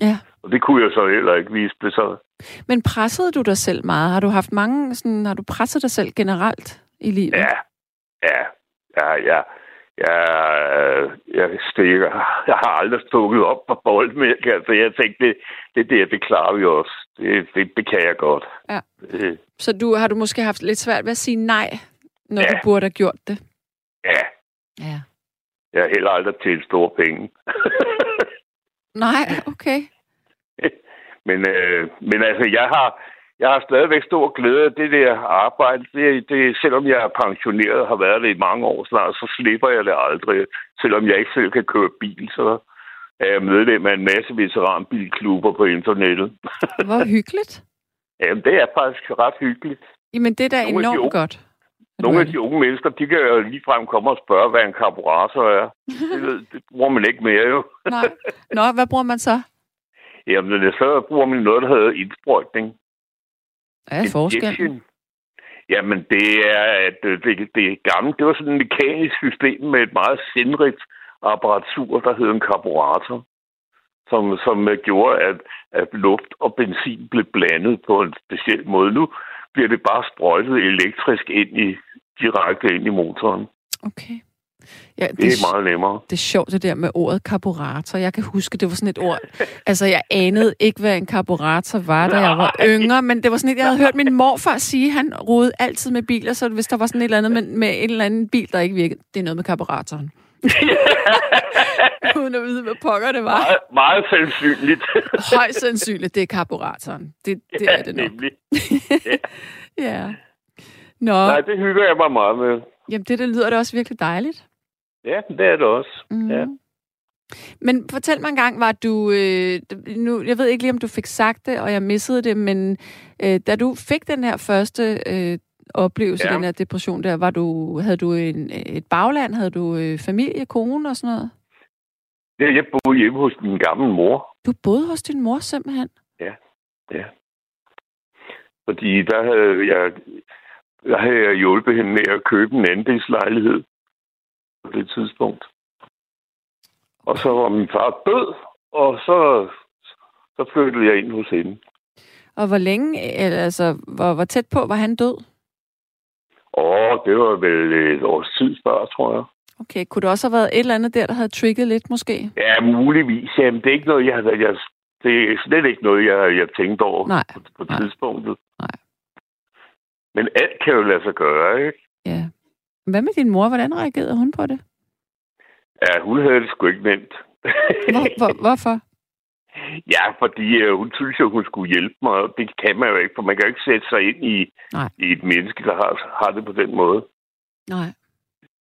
Ja. Og det kunne jeg så heller ikke vise det så. Men pressede du dig selv meget? Har du haft mange, sådan, har du presset dig selv generelt i livet? Ja, ja, ja, ja. Jeg, jeg, stikker. jeg har aldrig stukket op på boldmælk. Altså, jeg tænkte, det, det der, det klarer vi også. Det, det, det kan jeg godt. Ja. Det, Så du, har du måske haft lidt svært ved at sige nej, når Ja. du burde have gjort det? ja, Ja. jeg har heller aldrig tjent store penge. Nej, okay. men, øh, men altså, jeg har, jeg har stadigvæk stor glæde af det der arbejde. Det, det, selvom jeg er pensioneret og har været det i mange år snart, så slipper jeg det aldrig. Selvom jeg ikke selv kan køre bil, så er jeg medlem af en masse veteranbilklubber på internettet. Hvor hyggeligt. Jamen, det er faktisk ret hyggeligt. Jamen, det er da Nogle enormt unge- godt. Nogle af de unge mennesker, de kan jo ligefrem komme og spørge, hvad en karburator er. Det, ved- det bruger man ikke mere, jo. Nej. Nå, hvad bruger man så? Jamen, det- så bruger man noget, der hedder indsprøjtning. Hvad er forskellen? Jamen, det er, at øh, det, det er gammelt. Det var sådan et mekanisk system med et meget sindrigt apparatur, der hed en karburator, som, som øh, gjorde, at, at luft og benzin blev blandet på en speciel måde. Nu bliver det bare sprøjtet elektrisk ind i, direkte ind i motoren. Okay. Ja, Det er meget nemmere. det er sjovt, det der med ordet karburator. Jeg kan huske, det var sådan et ord. Altså, jeg anede ikke, hvad en karburator var, da jeg var Nej. yngre, men det var sådan et, jeg havde hørt min morfar sige, han rodede altid med biler, så hvis der var sådan et eller andet med, med en eller anden bil, der ikke virkede, det er noget med karburatoren. Uden at vide, hvad pokker det var. meget, meget sandsynligt. Højst sandsynligt, det er karburatoren. Det, det er det nok. nemlig. Ja. Nå, Nej, det hygger jeg mig meget med. Jamen det der lyder da også virkelig dejligt. Ja, det er det også. Mm. Ja. Men fortæl mig en gang, var du... Øh, nu, jeg ved ikke lige, om du fik sagt det, og jeg missede det, men øh, da du fik den her første øh, oplevelse, ja. Ja. den her depression der, var du, havde du en, et bagland? Havde du øh, familie, kone og sådan noget? Ja, jeg boede hjemme hos min gamle mor. Du boede hos din mor simpelthen? Ja. Fordi der havde jeg, der havde jeg hjulpet hende med at købe en andelslejlighed på det tidspunkt. Og så var min far død, og så, så flyttede jeg ind hos hende. Og hvor længe, eller, altså, hvor, hvor tæt på var han død? Og det var vel et års tid før, tror jeg. Okay, kunne det også have været et eller andet der, der havde trigget lidt måske? Ja, muligvis. Jamen, det er ikke noget, jeg, jeg, det er slet ikke noget, jeg, jeg tænkte over Nej, på, på nej, tidspunktet. nej. Men alt kan jo lade sig gøre, ikke? Ja. Hvad med din mor? Hvordan reagerede hun på det? Ja, hun havde det sgu ikke nemt. Hvor, hvor, hvorfor? ja, fordi øh, hun synes jo, hun skulle hjælpe mig, og det kan man jo ikke, for man kan jo ikke sætte sig ind i, Nej. i et menneske, der har, har det på den måde. Nej.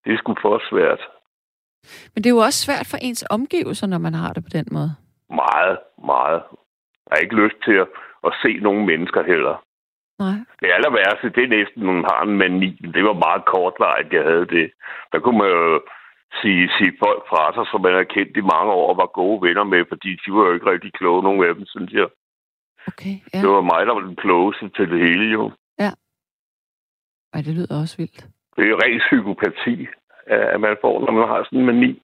Det er sgu for svært. Men det er jo også svært for ens omgivelser, når man har det på den måde. Meget, meget. Jeg har ikke lyst til at, at se nogle mennesker heller. Nej. Det aller værste, det er næsten, man har en mani. Det var meget kortvarigt, jeg havde det. Der kunne man jo sige, sige folk fra sig, som man har kendt i mange år, og var gode venner med, fordi de var jo ikke rigtig kloge, nogle af dem, synes jeg. Okay, ja. Det var mig, der var den klogeste til det hele, jo. Ej, det lyder også vildt. Det er jo ren psykopati, at man får, når man har sådan en mani.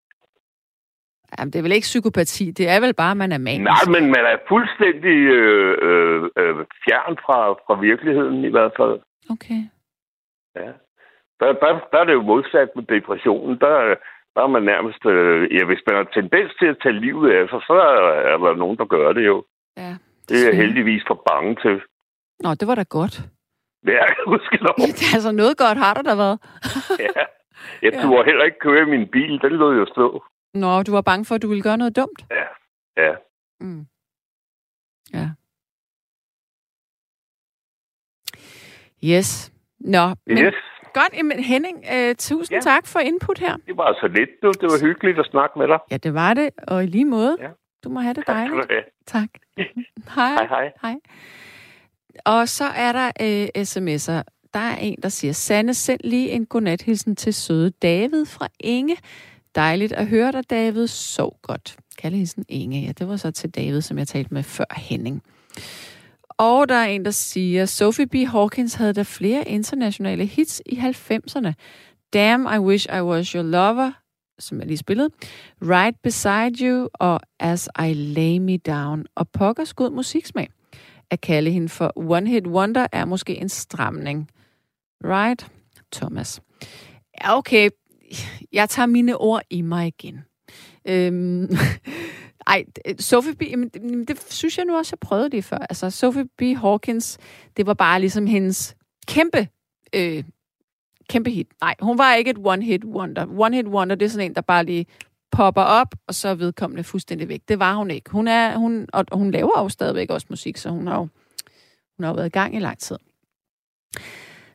Jamen, det er vel ikke psykopati. Det er vel bare, at man er manisk. Nej, men man er fuldstændig øh, øh, øh, fjern fra, fra virkeligheden i hvert fald. Okay. Ja. Der, der, der er det jo modsat med depressionen. Der, der er man nærmest... Øh, ja, hvis man har tendens til at tage livet af sig, så er, er der nogen, der gør det jo. Ja. Det er jeg heldigvis for bange til. Nå, det var da godt. Ja, gudskelov. altså, noget godt har der da været. Ja. Jeg Ja. turde heller ikke køre i min bil. Den lå jo stå. Nå, du var bange for, at du ville gøre noget dumt? Ja, Ja. Mm. Ja. Yes. Nå, men Yes. godt. Jamen, Henning, øh, tusind Ja. tak for input her. Det var så lidt, du. Det var hyggeligt at snakke med dig. Ja, det var det, og i lige måde. Ja. Du må have det Tak dejligt. have. Tak. Hej. Hej, hej. Hej. Og så er der øh, sms'er. Der er en, der siger, Sande, send lige en godnathilsen til søde David fra Inge. Dejligt at høre dig, David. Så godt. Kaldehilsen Inge. Ja, det var så til David, som jeg talte med før Henning. Og der er en, der siger, Sophie B. Hawkins havde der flere internationale hits i 90'erne. Damn, I Wish I Was Your Lover, som jeg lige spillede. Right Beside You og As I Lay Me Down. Og pokkers god musiksmag. At kalde hende for One Hit Wonder er måske en stramning. Right, Thomas? Ja, okay. Jeg tager mine ord i mig igen. Øhm, ej, øh, Sophie B., det, det synes jeg nu også, jeg prøvede det før. Altså, Sophie B. Hawkins, det var bare ligesom hendes kæmpe, øh, kæmpe hit. Nej, hun var ikke et one-hit wonder. One-hit wonder, det er sådan en, der bare lige popper op, og så er vedkommende fuldstændig væk. Det var hun ikke. Hun er, hun, og hun laver jo stadigvæk også musik, så hun har jo, hun har jo været i gang i lang tid.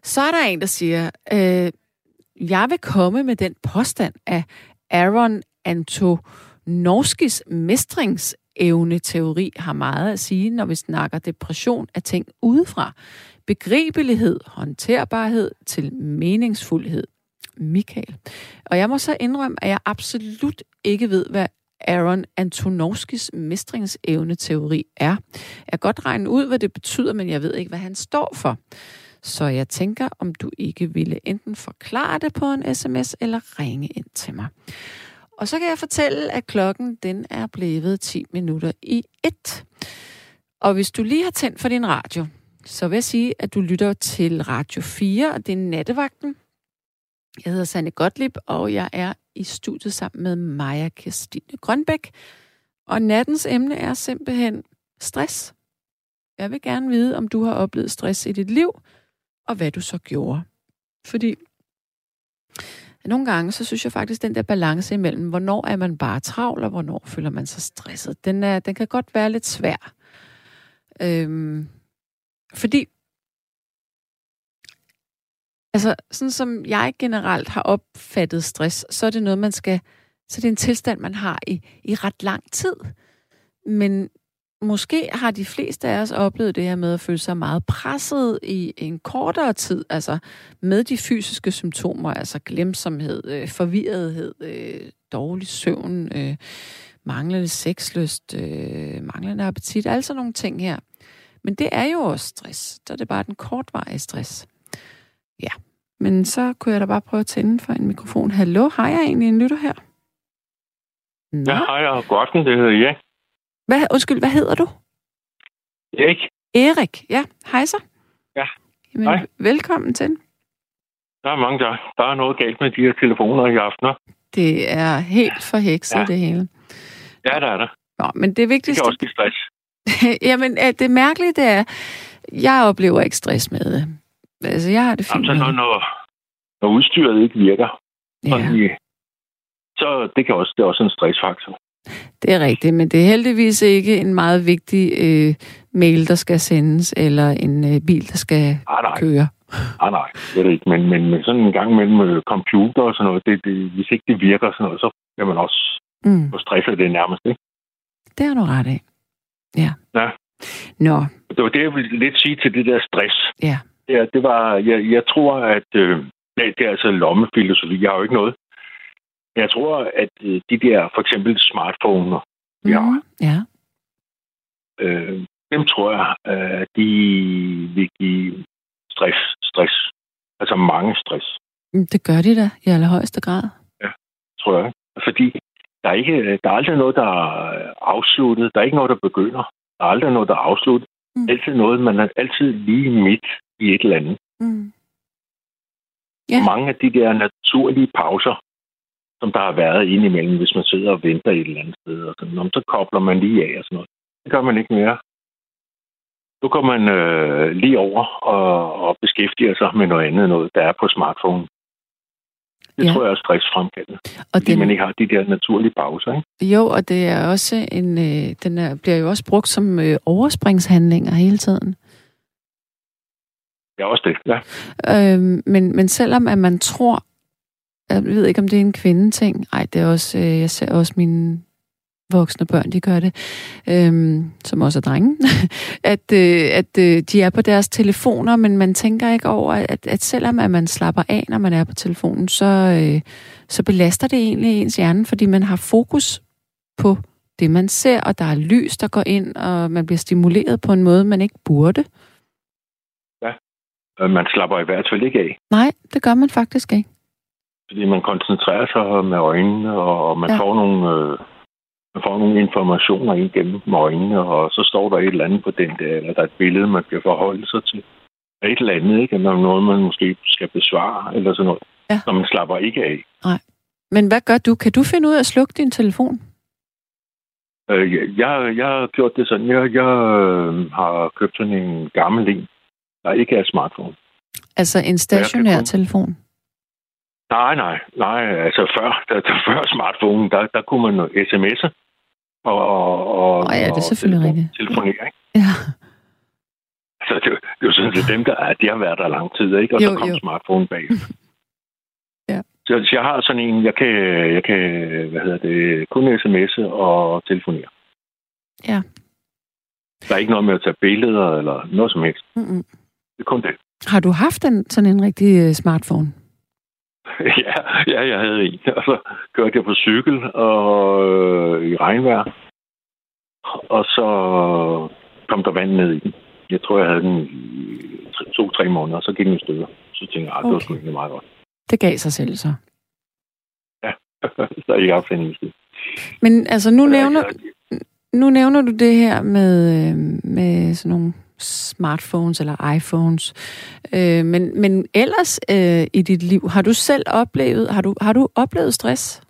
Så er der en, der siger, øh, jeg vil komme med den påstand, at Aaron Antonovskis mestringsevne-teori har meget at sige, når vi snakker depression af ting udefra. Begribelighed, håndterbarhed til meningsfuldhed. Michael. Og jeg må så indrømme, at jeg absolut ikke ved, hvad Aaron Antonovskis mestringsevne-teori er. Jeg kan godt regne ud, hvad det betyder, men jeg ved ikke, hvad han står for. Så jeg tænker, om du ikke ville enten forklare det på en sms eller ringe ind til mig. Og så kan jeg fortælle, at klokken den er blevet 10 minutter i 1. Og hvis du lige har tændt for din radio, så vil jeg sige, at du lytter til Radio 4, og det er nattevagten. Jeg hedder Sanne Gottlieb, og jeg er i studiet sammen med Maja Kirstine Grønbæk. Og nattens emne er simpelthen stress. Jeg vil gerne vide, om du har oplevet stress i dit liv, og hvad du så gjorde. Fordi nogle gange, så synes jeg faktisk, den der balance imellem, hvornår er man bare travl, og hvornår føler man sig stresset, den, er, den kan godt være lidt svær. Øhm, fordi, altså sådan som jeg generelt har opfattet stress, så er det noget, man skal, så det er en tilstand, man har i, i ret lang tid. Men måske har de fleste af os oplevet det her med at føle sig meget presset i en kortere tid, altså med de fysiske symptomer, altså glemsomhed, øh, forvirrethed, øh, dårlig søvn, øh, manglende sexlyst, øh, manglende appetit, altså nogle ting her. Men det er jo også stress. Så er det bare den kortvarige stress. Ja, men så kunne jeg da bare prøve at tænde for en mikrofon. Hallo, har jeg egentlig en lytter her? Nå. Ja, hej og god det hedder Erik. Hvad, undskyld, hvad hedder du? Erik? Erik, ja. Hej så. Ja, Jamen, hej. Velkommen til. Der er mange, der, der er noget galt med de her telefoner i aftener. Det er helt forhekset, ja. Det hele. Ja, der er der. Nå, men det Det vigtigste... kan også give stress. Jamen, øh, det mærkelige, det er, jeg oplever ikke stress med det. Altså, jeg har det fint Jamen, så når, det. når, når udstyret ikke virker, Ja, så det kan også, det er også en stressfaktor. Det er rigtigt, men det er heldigvis ikke en meget vigtig øh, mail, der skal sendes, eller en øh, bil, der skal Ah, nej, køre. ah, nej, det er det ikke. Men, men, sådan en gang mellem øh, computer og sådan noget, det, det, hvis ikke det virker sådan noget, så bliver man også Mm, på stress af det nærmest. Ikke? det har du ret af. Ja. Ja. Nå, Det var det, jeg ville lidt sige til det der stress. Ja. Ja, det var, jeg, jeg tror, at øh, det, det er altså lommefilosofi. Jeg har jo ikke noget. Jeg tror, at øh, de der, for eksempel smartphones, Ja. Mhm. ja. øh, dem tror jeg, øh, de vil give stress, stress. Altså mange stress, Mm, Det gør de da i allerhøjeste grad. tror jeg. Fordi der er, ikke, der er aldrig noget, der er afsluttet. Der er ikke noget, der begynder. Der er aldrig noget, der er afsluttet. Mm. Mm. Altid noget, man er altid lige midt i et eller andet. Mm. Ja. Ja. Mange af de der naturlige pauser, som der har været indimellem, hvis man sidder og venter et eller andet sted, og sådan, "Nå, men så kobler man lige af og sådan noget. Det gør man ikke mere. Nu går man øh, lige over og, og beskæftiger sig med noget andet, noget der er på smartphone. Det Ja. tror jeg er stressfremkaldende. Og Fordi den, man ikke har de der naturlige pauser. Ikke? jo, og det er også en, øh, den er, bliver jo også brugt som øh, overspringshandlinger hele tiden. Ja, også det. Ja. Øhm, men, men selvom at man tror, jeg ved ikke, om det er en kvindeting. Ej, det er også, øh, jeg ser også mine voksne børn, de gør det, øhm, som også er drenge, at, øh, at øh, de er på deres telefoner, men man tænker ikke over, at, at selvom at man slapper af, når man er på telefonen, så, øh, så belaster det egentlig ens hjerne, fordi man har fokus på det, man ser, og der er lys, der går ind, og man bliver stimuleret på en måde, man ikke burde. Øh, Man slapper i hvert fald ikke af. Nej, det gør man faktisk ikke. Fordi man koncentrerer sig med øjnene, og man, Ja. får nogle, øh, man får nogle informationer ind gennem med øjnene, og så står der et eller andet på den der, eller der er et billede, man kan forholde sig til. Et eller andet, ikke? Eller noget, man måske skal besvare, eller sådan noget. Ja. Så man slapper ikke af. Men hvad gør du? Kan du finde ud af at slukke din telefon? Øh, jeg- jeg, jeg har gjort det sådan. Jeg, jeg øh, har købt sådan en gammel en, der ikke er smartphone. Altså en stationær kun- telefon? Nej, nej, nej. Altså før, der, der, før smartphone, der, der kunne man sms'e. Og, og, og, Åh ja, det er og selvfølgelig telefon- rigtigt. Telefonere, ikke? Ja. Altså, det, det er jo sådan set dem, der er, de har været der lang tid, ikke? Og Jo, så kom jo. smartphone bag. Ja. Så, så jeg har sådan en, jeg kan, jeg kan hvad hedder det, kun sms'e og telefonere. Ja. Der er ikke noget med at tage billeder eller noget som helst. Mm-mm. Det er kun det. Har du haft en, sådan en rigtig øh, smartphone? ja, ja, jeg havde en. Og så kørte jeg på cykel og øh, i regnvejr. Og så kom der vand ned i den. Jeg tror, jeg havde den i tre- to-tre måneder, og så gik den i stykker. Så tænkte jeg, at det var sgu egentlig meget godt. Det gav sig selv så. så har jeg ikke sted. Men altså, nu nævner, nu nævner du det her med, øh, med sådan nogle smartphones eller iPhones. Øh, men, men ellers øh, i dit liv, har du selv oplevet, har du, har du oplevet stress?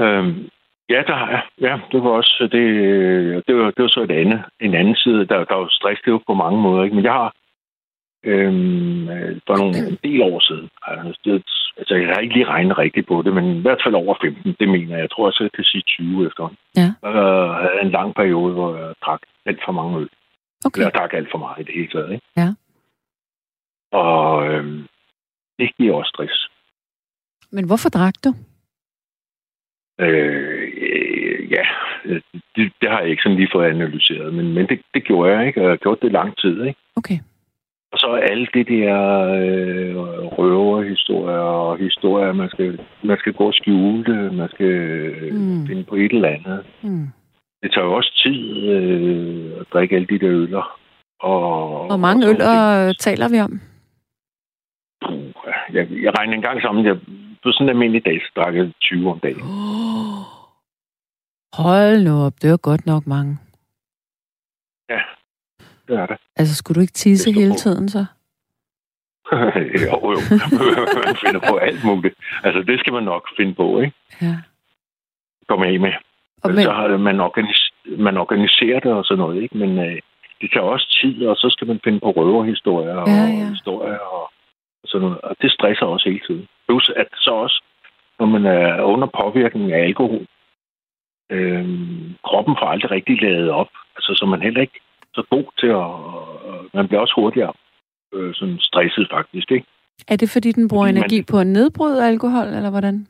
Øhm, ja, der har jeg. Ja, det var også det, det var, det var så et andet, en anden side. Der, der var stress, det er jo på mange måder, ikke? Men jeg har øhm, øh, for nogle en del år siden, altså, det, altså jeg har ikke lige regnet rigtigt på det, men i hvert fald over 15, det mener jeg. Jeg tror også, jeg kan sige 20 efterhånden. Ja. Jeg havde en lang periode, hvor jeg drak alt for mange øl. Okay. Eller jeg drak alt for meget i det hele taget, ikke? Ja. Og øhm, det giver også stress. Men hvorfor drak du? Øh, ja, det, det har jeg ikke sådan lige fået analyseret, men, men det, det gjorde jeg, ikke? Og jeg har gjort det lang tid, ikke? Okay. Og så alle det der øh, røverhistorier og historier, man skal, man skal gå og skjule det, man skal øh, Mm. finde på et eller andet. Hmm. Det tager jo også tid øh, at drikke alle de der øller. Og, Hvor mange og øl taler vi om? Puh, jeg, jeg regner en gang sammen, jeg, på sådan en almindelig dag, så drak jeg 20 om dagen. Oh. Hold nu op, det var godt nok mange. Det er det. Altså, skulle du ikke tisse hele tiden så? jo, jo. man finder på alt muligt. Altså, det skal man nok finde på, ikke? Ja. Komme af med. Og Men... Så har man, organis- man organiserer det og sådan noget, ikke? Men øh, det tager også tid, og så skal man finde på røverhistorier og Ja, ja. historier og sådan noget. Og det stresser også hele tiden. Plus at så også, når man er under påvirkning af alkohol, øh, kroppen får aldrig rigtig lavet op. Altså, så man heller ikke så god til at... Man bliver også hurtigere øh, sådan stresset faktisk, ikke? er det fordi, den bruger Fordi man- energi på at nedbryde alkohol, eller hvordan?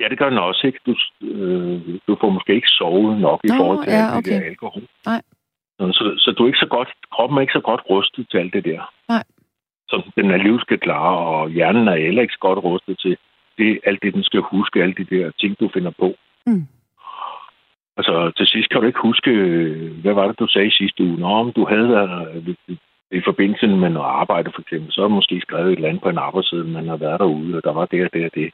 Ja, det gør den også, ikke? Du, øh, du får måske ikke sovet nok i Nå, forhold til ja, alt det okay. der alkohol. Nej. Så, så, så du er ikke så godt, kroppen er ikke så godt rustet til alt det der. Nej. Som den alligevel skal klare, og hjernen er heller ikke så godt rustet til det, alt det, den skal huske, alle de der ting, du finder på. Mm. Altså, til sidst kan du ikke huske, øh, hvad var det, du sagde i sidste uge? Nå, om du havde været i forbindelse med noget arbejde, for eksempel, så har du måske skrevet et eller andet på en arbejdsside, man har været derude, og der var det og det og det.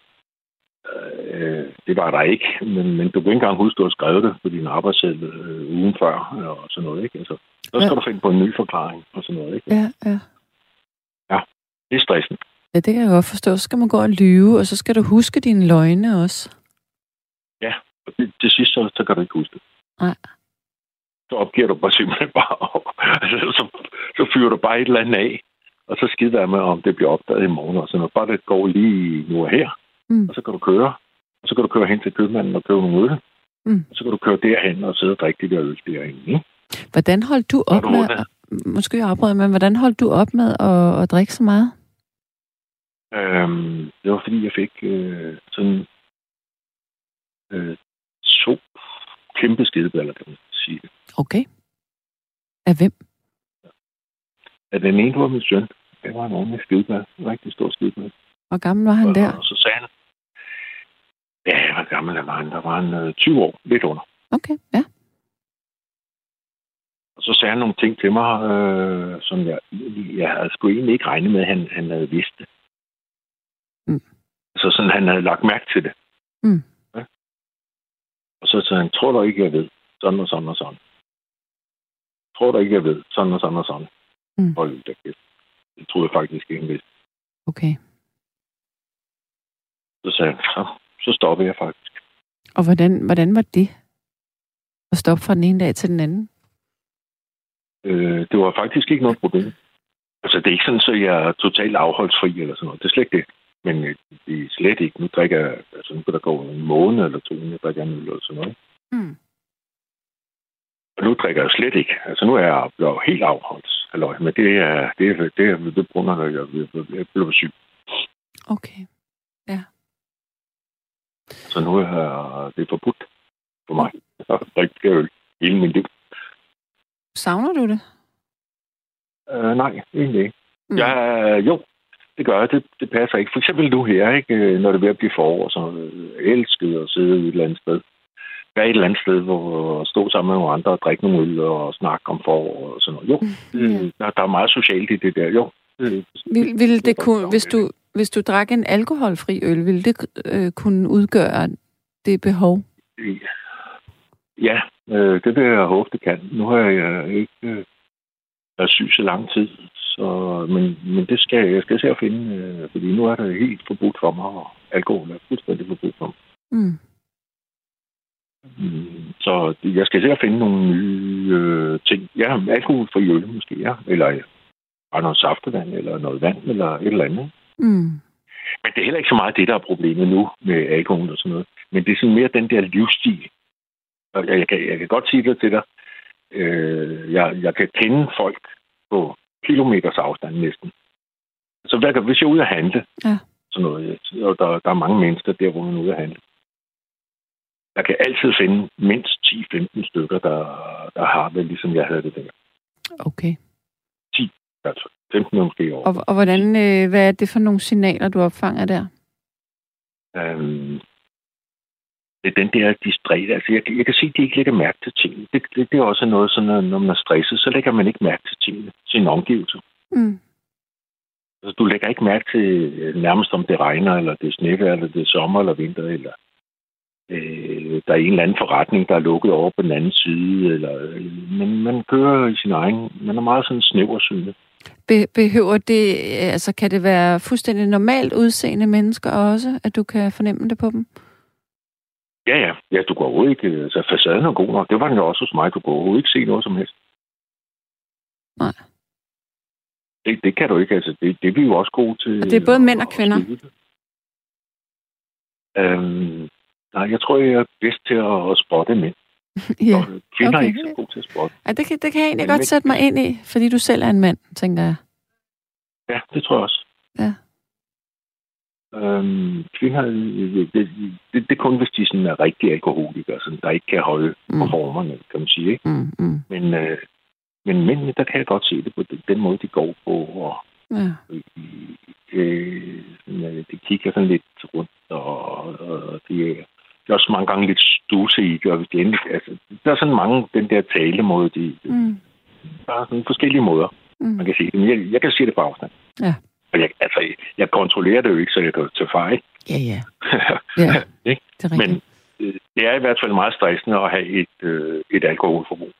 Øh, det var der ikke, men, men du kan ikke engang huske, at du har skrevet det på din arbejdsside øh, ugen før, og sådan noget, ikke? Altså, så skal Ja. du finde på en ny forklaring, og sådan noget, ikke? Ja, ja. Det er stressen. Ja, det kan jeg godt forstå. Så skal man gå og lyve, og så skal du huske dine løgne også. Og det, til sidst, så, så kan du ikke huske det. Nej. Så opgiver du bare simpelthen bare op. Altså, så, så fyrer du bare et eller andet af, Og så skider jeg med, om det bliver opdaget i morgen. Og så når bare det går lige nu og her, mm. og så kan du køre. Så kan du køre hen til købmanden og købe nogle øl. Mm. Og så kan du køre derhen og sidde og drikke de der øl derinde. Ikke? Hvordan holdt du op med... Måske jeg afbryder, men hvordan holdt du op med at, at drikke så meget? Øhm, det var fordi, jeg fik øh, sådan øh, to kæmpe skideballer, kan man sige det. Okay. Af hvem? Af den ene var min søn. Det var en ordentlig skideball. En rigtig stor skideball. Hvor gammel var han og, der? Og så sagde han, ja, hvor gammel var han? Der var han øh, 20 år, lidt under. Okay, ja. Og så sagde han nogle ting til mig, øh, som jeg, jeg havde sgu egentlig ikke regnet med, at han, han havde vidst det. Mm. Så sådan, han havde lagt mærke til det. Mm. Ja? Og så sagde han, tror du ikke, jeg ved? Sådan og sådan og sådan. Tror du ikke, jeg ved? Sådan og sådan og sådan. Mm. Hold da kæft. Det troede jeg faktisk ikke, han vidste. Okay. Så sagde han, så, stopper jeg faktisk. Og hvordan, hvordan var det? At stoppe fra den ene dag til den anden? Øh, det var faktisk ikke noget problem. Altså, det er ikke sådan, at så jeg er totalt afholdsfri eller sådan noget. Det er slet ikke det. Men øh, det er slet ikke. Nu drikker jeg, altså nu kan der gå en måned eller to, jeg drikker en øl eller sådan noget. Mm. Og nu drikker jeg slet ikke. Altså nu er jeg blevet helt afholdt. Halløj. Men det er, det er, det er, det er når jeg, jeg, jeg blev syg. Okay. Ja. Så nu er det forbudt for mig at drikke øl hele min liv. Savner du det? Uh, nej, egentlig ikke. Mm. Jeg, jo, det gør jeg. Det, det passer ikke. For eksempel nu her, ikke? når det er ved at blive forår, så jeg elsker at sidde et eller andet sted. Være et eller andet sted, hvor stå sammen med nogle andre og drikke nogle øl og snakke om forår og sådan noget. Jo, mm. det, der, der er meget socialt i det der. Jo. Vil, vil det, det kunne, hvis du, hvis du drak en alkoholfri øl, ville det øh, kunne udgøre det behov? Ja, øh, det vil jeg håbe, det kan. Nu har jeg ikke øh, været syg så lang tid, så, men, men det skal jeg skal se at finde, øh, fordi nu er det helt forbudt for mig, og alkohol er fuldstændig forbudt for mig. Mm. Mm, så jeg skal se at finde nogle nye øh, ting. Ja, alkoholfri øl måske, ja. Eller bare noget saftevand, eller noget vand, eller et eller andet. Mm. Men det er heller ikke så meget det, der er problemet nu med alkohol og sådan noget. Men det er sådan mere den der livsstil. Og jeg, jeg, kan, jeg kan godt sige det til dig. Øh, jeg, jeg kan kende folk på kilometers afstand næsten. Så hver, hvis jeg er ude at handle, ja. sådan noget, og der, der er mange mennesker der, hvor man er ude at handle, jeg kan altid finde mindst 10-15 stykker, der, der har det, ligesom jeg havde det der. Okay. 10, altså 15 måske over. Og, og hvordan, øh, hvad er det for nogle signaler, du opfanger der? Øhm, det er den der distræt. Altså, jeg, jeg kan sige, at de ikke lægger mærke til tingene. Det, det, det er også noget, sådan, når man er stresset, så lægger man ikke mærke til tingene, sin omgivelse. Mm. Altså, du lægger ikke mærke til øh, nærmest, om det regner, eller det er snevejr, eller det er sommer, eller vinter, eller øh, der er en eller anden forretning, der er lukket over på den anden side, eller, øh, men man kører i sin egen, man er meget sådan snæversynet. Be- behøver det, altså kan det være fuldstændig normalt udseende mennesker også, at du kan fornemme det på dem? Ja, ja. Ja, du går overhovedet ikke... Altså, facaden er god nok. Det var den jo også hos mig. Du går overhovedet ikke se noget som helst. Nej. Det, det kan du ikke. Altså, det, det er vi jo også gode til. Og det er både mænd og kvinder? Øhm, nej, jeg tror, jeg er bedst til at, at spotte mænd. ja. Og kvinder okay. er ikke så gode til at spotte. Ja, det kan, det kan jeg egentlig Men godt mænd, sætte mig ind i, fordi du selv er en mand, tænker jeg. Ja, det tror jeg også. Ja. Øhm, kvinder, det, det, det, det er kun, hvis de sådan er rigtig alkoholikere, sådan, der ikke kan holde mm. på formerne, kan man sige. Ikke? Mm, mm. Men, øh, men mændene, der kan jeg godt se det på den, den måde, de går på. Og, ja. øh, øh, de kigger sådan lidt rundt, og, og de, de er også mange gange lidt stuse i det. Og endelig, altså, der er sådan mange, den der talemåde, de, mm. der er sådan forskellige måder, mm. man kan sige det. Men jeg, jeg kan se det på afstand. Ja. Og jeg, altså, jeg kontrollerer det jo ikke, så jeg kan tage fejl. Ja, ja. ja ikke? Det er Men øh, det er i hvert fald meget stressende at have et, øh, et alkoholforbrug.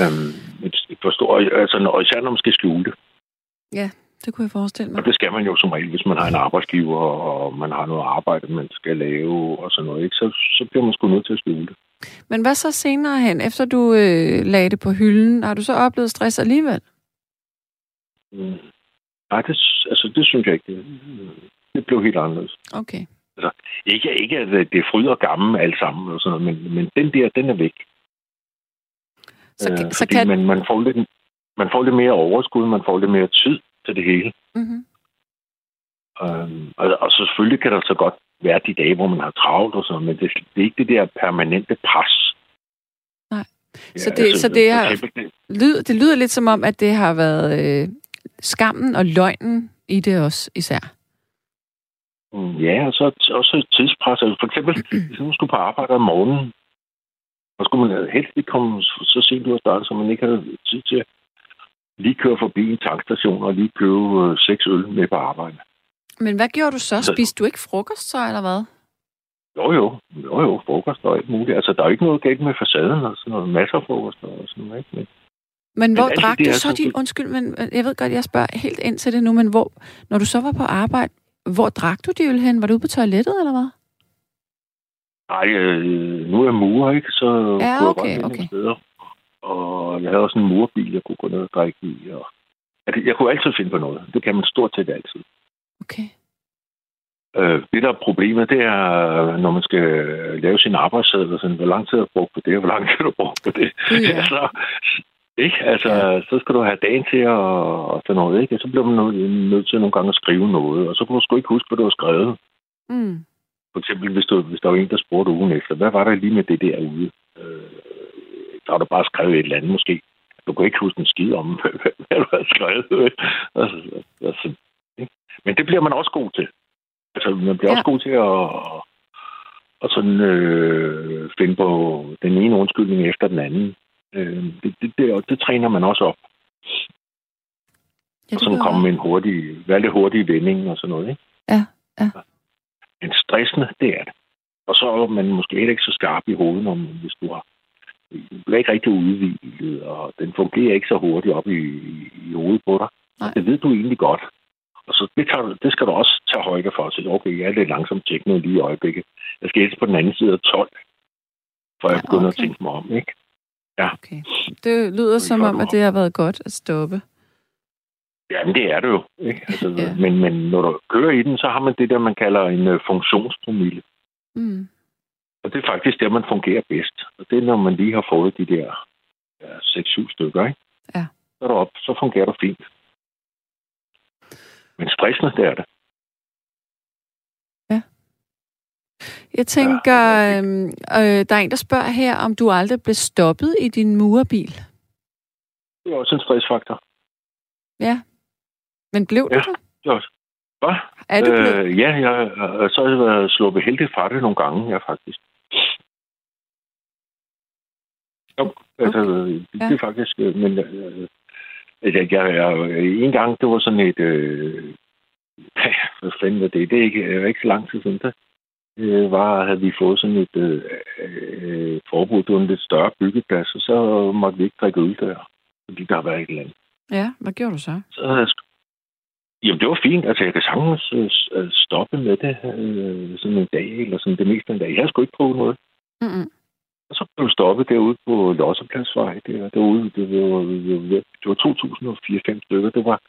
Øhm, et, et forstår, altså, når, især når man skal skjule det. Ja, det kunne jeg forestille mig. Og det skal man jo som regel, hvis man har en arbejdsgiver, og man har noget arbejde, man skal lave og sådan noget. Ikke? Så, så bliver man sgu nødt til at skjule det. Men hvad så senere hen, efter du øh, lagde det på hylden, har du så oplevet stress alligevel? Mm. Nej, det, altså, det synes jeg ikke. Det, det blev helt anderledes. Okay. Altså, ikke, ikke at det er fryd og gammel alt sammen, og sådan noget, men, men den der, den er væk. Så, Øh, så kan... man, man, får lidt, man får lidt mere overskud, man får lidt mere tid til det hele. Mm-hmm. Øhm, og, og så selvfølgelig kan der så godt være de dage, hvor man har travlt og sådan, men det, det er ikke det der permanente pres. Nej. Så det- så det for eksempel det- Lyd, det lyder lidt som om, at det har været øh, skammen og løgnen i det også især. Mm, Ja, og så også tidspres. Altså for eksempel, hvis man skulle på arbejde om morgenen, så skulle man helst ikke komme så sent ud af starten, så man ikke havde tid til at lige køre forbi en tankstation og lige købe øh, seks øl med på arbejde. Men hvad gjorde du så? Spiste du ikke frokost så, eller hvad? Jo, jo. Jo, jo. Frokost og alt muligt. Altså, der er jo ikke noget galt med facaden og sådan noget. Masser af frokost og sådan noget, ikke? Men, Men hvor alt drak du så din... Undskyld, men øh, jeg ved godt, jeg spørger helt ind til det nu, men hvor, når du så var på arbejde, hvor drak du de øl hen? Var du ude på toilettet, eller hvad? ej, øh, nu er jeg murer, ikke? Så Ja, kunne jeg okay, godt okay. steder. Og jeg havde også en murbil, jeg kunne gå ned og drikke i. Og... Altså, jeg kunne altid finde på noget. Det kan man stort set altid. Okay. Øh, det, der er problemet, det er, når man skal lave sin arbejdsseddel, sådan, hvor lang tid har du brugt på det, og hvor lang tid har du brugt på det. Ja. så, ikke? Altså, ja. så skal du have dagen til at, og sådan noget, ikke? Og så bliver man nødt, nødt til nogle gange at skrive noget, og så kan du sgu ikke huske, hvad du har skrevet. Mm. For eksempel, hvis, du, hvis der var en, der spurgte ugen efter, hvad var der lige med det der ude? Øh, så har du bare skrevet et eller andet måske. Du kan ikke huske en skid om, hvad, du har skrevet. altså, altså, ikke? Men det bliver man også god til. Altså, man bliver Ja. også god til at, at sådan, øh, finde på den ene undskyldning efter den anden. Øh, det, det, det, det, træner man også op. Ja, og sådan komme med en hurtig, være lidt hurtig vending og sådan noget. Ikke? Ja, ja. Men stressende, det er det. Og så er man måske heller ikke så skarp i hovedet, når man, hvis du har bliver ikke rigtig udvildet, og den fungerer ikke så hurtigt op i, i, i hovedet på dig. Nej. Og det ved du egentlig godt. Og så det, tager, du- det skal du også tage højde for. Så okay, jeg er lidt langsomt tekno lige i øjeblikket. Jeg skal helst på den anden side af 12, for jeg Ja, begynder okay. at tænke mig om, ikke? Okay. Det lyder som om, at det har været godt at stoppe. Jamen, det er det jo. Ikke? Altså, Ja. ja. men, men når du kører i den, så har man det der, man kalder en uh, funktionspromille. Mm. Og det er faktisk der, man fungerer bedst. Og det er, når man lige har fået de der ja, 6-7 stykker, ikke? Ja. Så, er du op, så fungerer du fint. Men stressende, det er det. Jeg tænker, øhm, øh, der er en, der spørger her, om du aldrig blev stoppet i din murerbil. Det er også en stressfaktor. Ja. Men blev Ja. du det? Det også. Hvad? Er du blevet? Øh, ja, jeg, øh, så har jeg været sluppet heldigt fra det nogle gange, ja, faktisk. Jo, altså, Okay. det, Ja. det er faktisk... øh, Men øh, jeg, jeg, jeg, en gang, det var sådan et... Øh, hvad fanden var det? Det er ikke, øh, ikke så lang tid siden, det øh, var, havde vi fået sådan et øh, øh, forbud. Det var en lidt større byggeplads, og så måtte vi ikke drikke øl der, fordi der været et eller andet. Ja, hvad gjorde du så? Så havde jeg sk- Jamen, det var fint. Altså, jeg kan sagtens øh, øh, stoppe med det øh, sådan en dag, eller sådan det meste en dag. Jeg har sgu ikke prøvet noget. Mm-mm. Og så blev stoppet derude på Lossepladsvej. Der, derude, det var, det var, det var 2004-5 stykker. Det var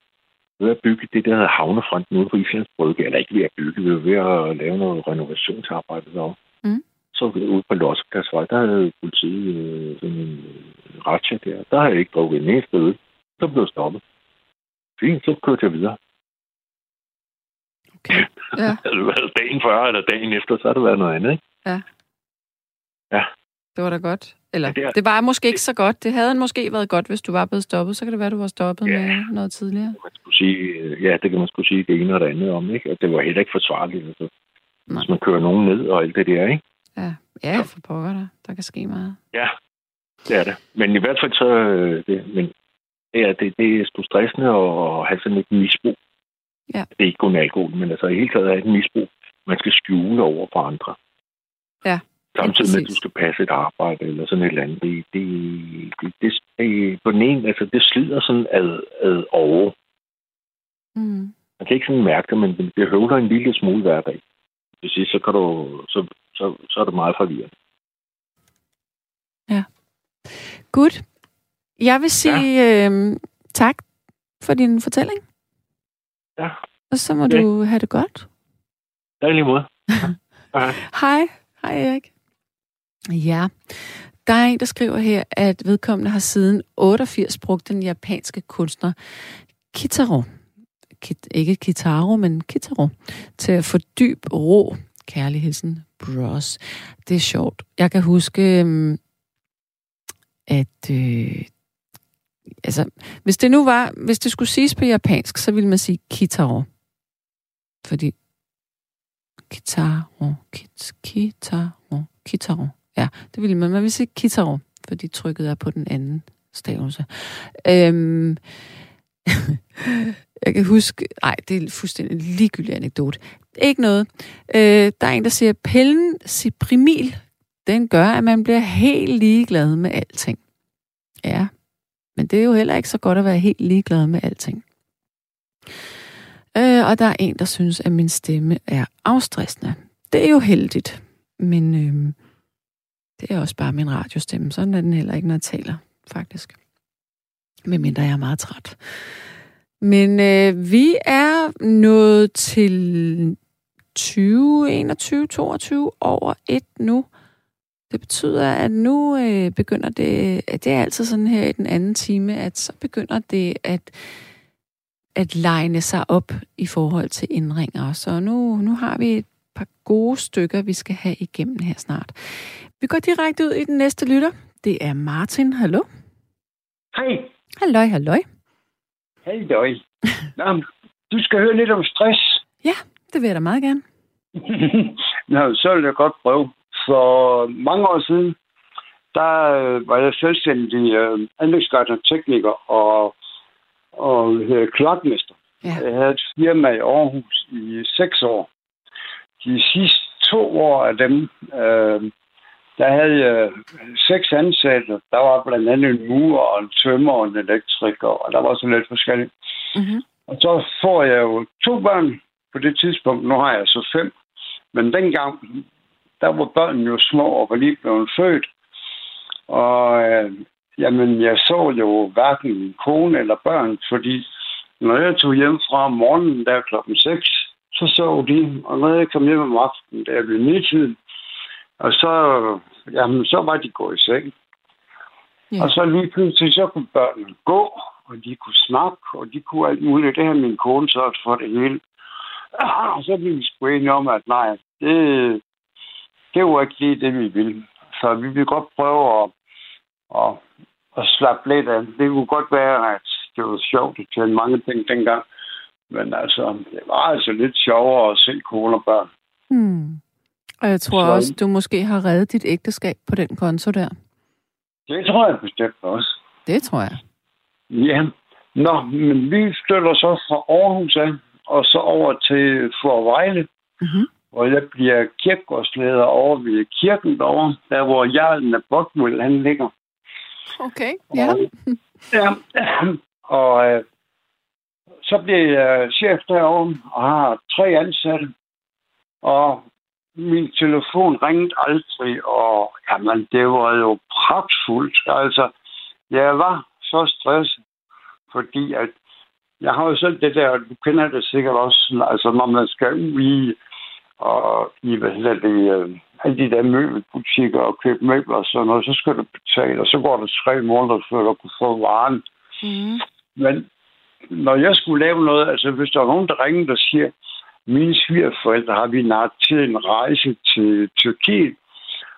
ved at bygge det, der hedder havnefronten ude på Islands Brygge. Eller ikke ved at bygge, vi var ved at lave noget renovationsarbejde derovre. Mm. Så ude på Lossepladsvej, der havde politiet øh, sådan en øh, ratcha der. Der havde jeg ikke drukket en eneste øl. Så blev stoppet. Fint, så kørte jeg videre. Okay. Ja. Havde det været dagen før eller dagen efter, så har det været noget andet, ikke? Det var da godt. Eller, Ja, det er- det var måske ikke så godt. Det havde måske været godt, hvis du var blevet stoppet. Så kan det være, du var stoppet Ja. med noget tidligere. Man skulle sige, øh, ja, det kan man skulle sige det ene og det andet om, ikke? Og det var heller ikke forsvarligt, altså. Nej. Hvis man kører nogen ned og alt det der, ikke? Ja, ja for pokker der. Der kan ske meget. Ja, det er det. Men i hvert fald så, øh, det, men ja, det, det er sgu stressende at have sådan et misbrug. Ja. Det er ikke kun alkohol, men altså i hele taget have et misbrug, man skal skjule over for andre. Ja, Samtidig med, at du skal passe et arbejde eller sådan et eller andet. Det, det, det, det, det, på den ene, altså det slider sådan ad, ad over. Mm. Man kan ikke sådan mærke det, men det høvler en lille smule hver dag. Til sidst, så, kan du, så, så, så er det meget forvirrende. Godt. Jeg vil sige ja. øh, tak for din fortælling. Ja. Og så må Okay. du have det godt. Ja, i lige måde. Ja. Hej. Hej Erik. Ja, der er en, der skriver her, at vedkommende har siden 88 brugt den japanske kunstner Kitaro, Kit, ikke Kitaro, men Kitaro, til at fordybe ro kærligheden bros. Det er sjovt. Jeg kan huske, øhm, at øh, altså, hvis det nu var, hvis det skulle siges på japansk, så ville man sige Kitaro. Fordi Kitaro, kit, Kitaro, Kitaro. Ja, det ville man. Man ville sige Kitaro, fordi trykket er på den anden stavelse. Øhm, jeg kan huske... Nej, det er fuldstændig en ligegyldig anekdote. Ikke noget. Øh, der er en, der siger, pillen ciprimil, den gør, at man bliver helt ligeglad med alting. Ja, men det er jo heller ikke så godt at være helt ligeglad med alting. Øh, og der er en, der synes, at min stemme er afstressende. Det er jo heldigt, men øh, det er også bare min radiostemme. Sådan er den heller ikke, når jeg taler, faktisk. Medmindre jeg er meget træt. Men øh, vi er nået til 20, 21, 22 over et nu. Det betyder, at nu øh, begynder det, at det er altid sådan her i den anden time, at så begynder det at, at legne sig op i forhold til indringer. Så nu, nu har vi et par gode stykker, vi skal have igennem her snart. Vi går direkte ud i den næste lytter. Det er Martin. Hallo? Hej. Halløj, halløj. Hej, døj. Nå, du skal høre lidt om stress. Det vil jeg da meget gerne. Nå, så vil jeg godt prøve. For mange år siden, der øh, var jeg selvstændig øh, anlægsgartner, tekniker og, og øh, kloakmester. Ja. Jeg havde et firma i Aarhus i seks år. De sidste to år af dem, øh, der havde jeg seks ansatte. Der var blandt andet en murer og en tømmer og en elektriker, og der var så lidt forskelligt. Mm-hmm. Og så får jeg jo to børn på det tidspunkt. Nu har jeg så fem. Men dengang, der var børnene jo små og var lige blevet født. Og øh, jamen, jeg så jo hverken min kone eller børn, fordi når jeg tog hjem fra om morgenen der klokken 6, så sov de. Og når jeg kom hjem om aftenen, der blev nitiden, og så, jamen, så var de gået i seng. Ja. Og så lige pludselig, så kunne børnene gå, og de kunne snakke, og de kunne alt muligt. Det har min kone sørget for det hele. Og så blev vi sgu enige om, at nej, det, det var ikke lige det, vi ville. Så vi ville godt prøve at, at, at slappe lidt af. Det kunne godt være, at det var sjovt at tjene mange penge dengang. Men altså, det var altså lidt sjovere at se kone og børn. Hmm. Og jeg tror Så- også, du måske har reddet dit ægteskab på den konto der. Det tror jeg bestemt også. Det tror jeg. Ja. Nå, men vi støtter så fra Aarhus af, og så over til Forvejle, Mm-hmm. hvor jeg bliver kirkegårdsleder over ved kirken derovre, der hvor Jarlen af Bokmøl, han ligger. Okay, ja. Og, ja, og øh, så bliver jeg chef derovre og har tre ansatte. Og min telefon ringede aldrig, og jamen, det var jo pragtfuldt. Altså, jeg var så stresset, fordi at jeg har jo selv det der, du kender det sikkert også, altså når man skal ud i, og i, hvad hedder det, øh, alle de der møbelbutikker og købe møbler og sådan noget, så skal du betale, og så går det tre måneder, før du kan få varen. Mm. Men når jeg skulle lave noget, altså hvis der er nogen, der ringer og siger, mine svigerforældre har vi nart til en rejse til Tyrkiet,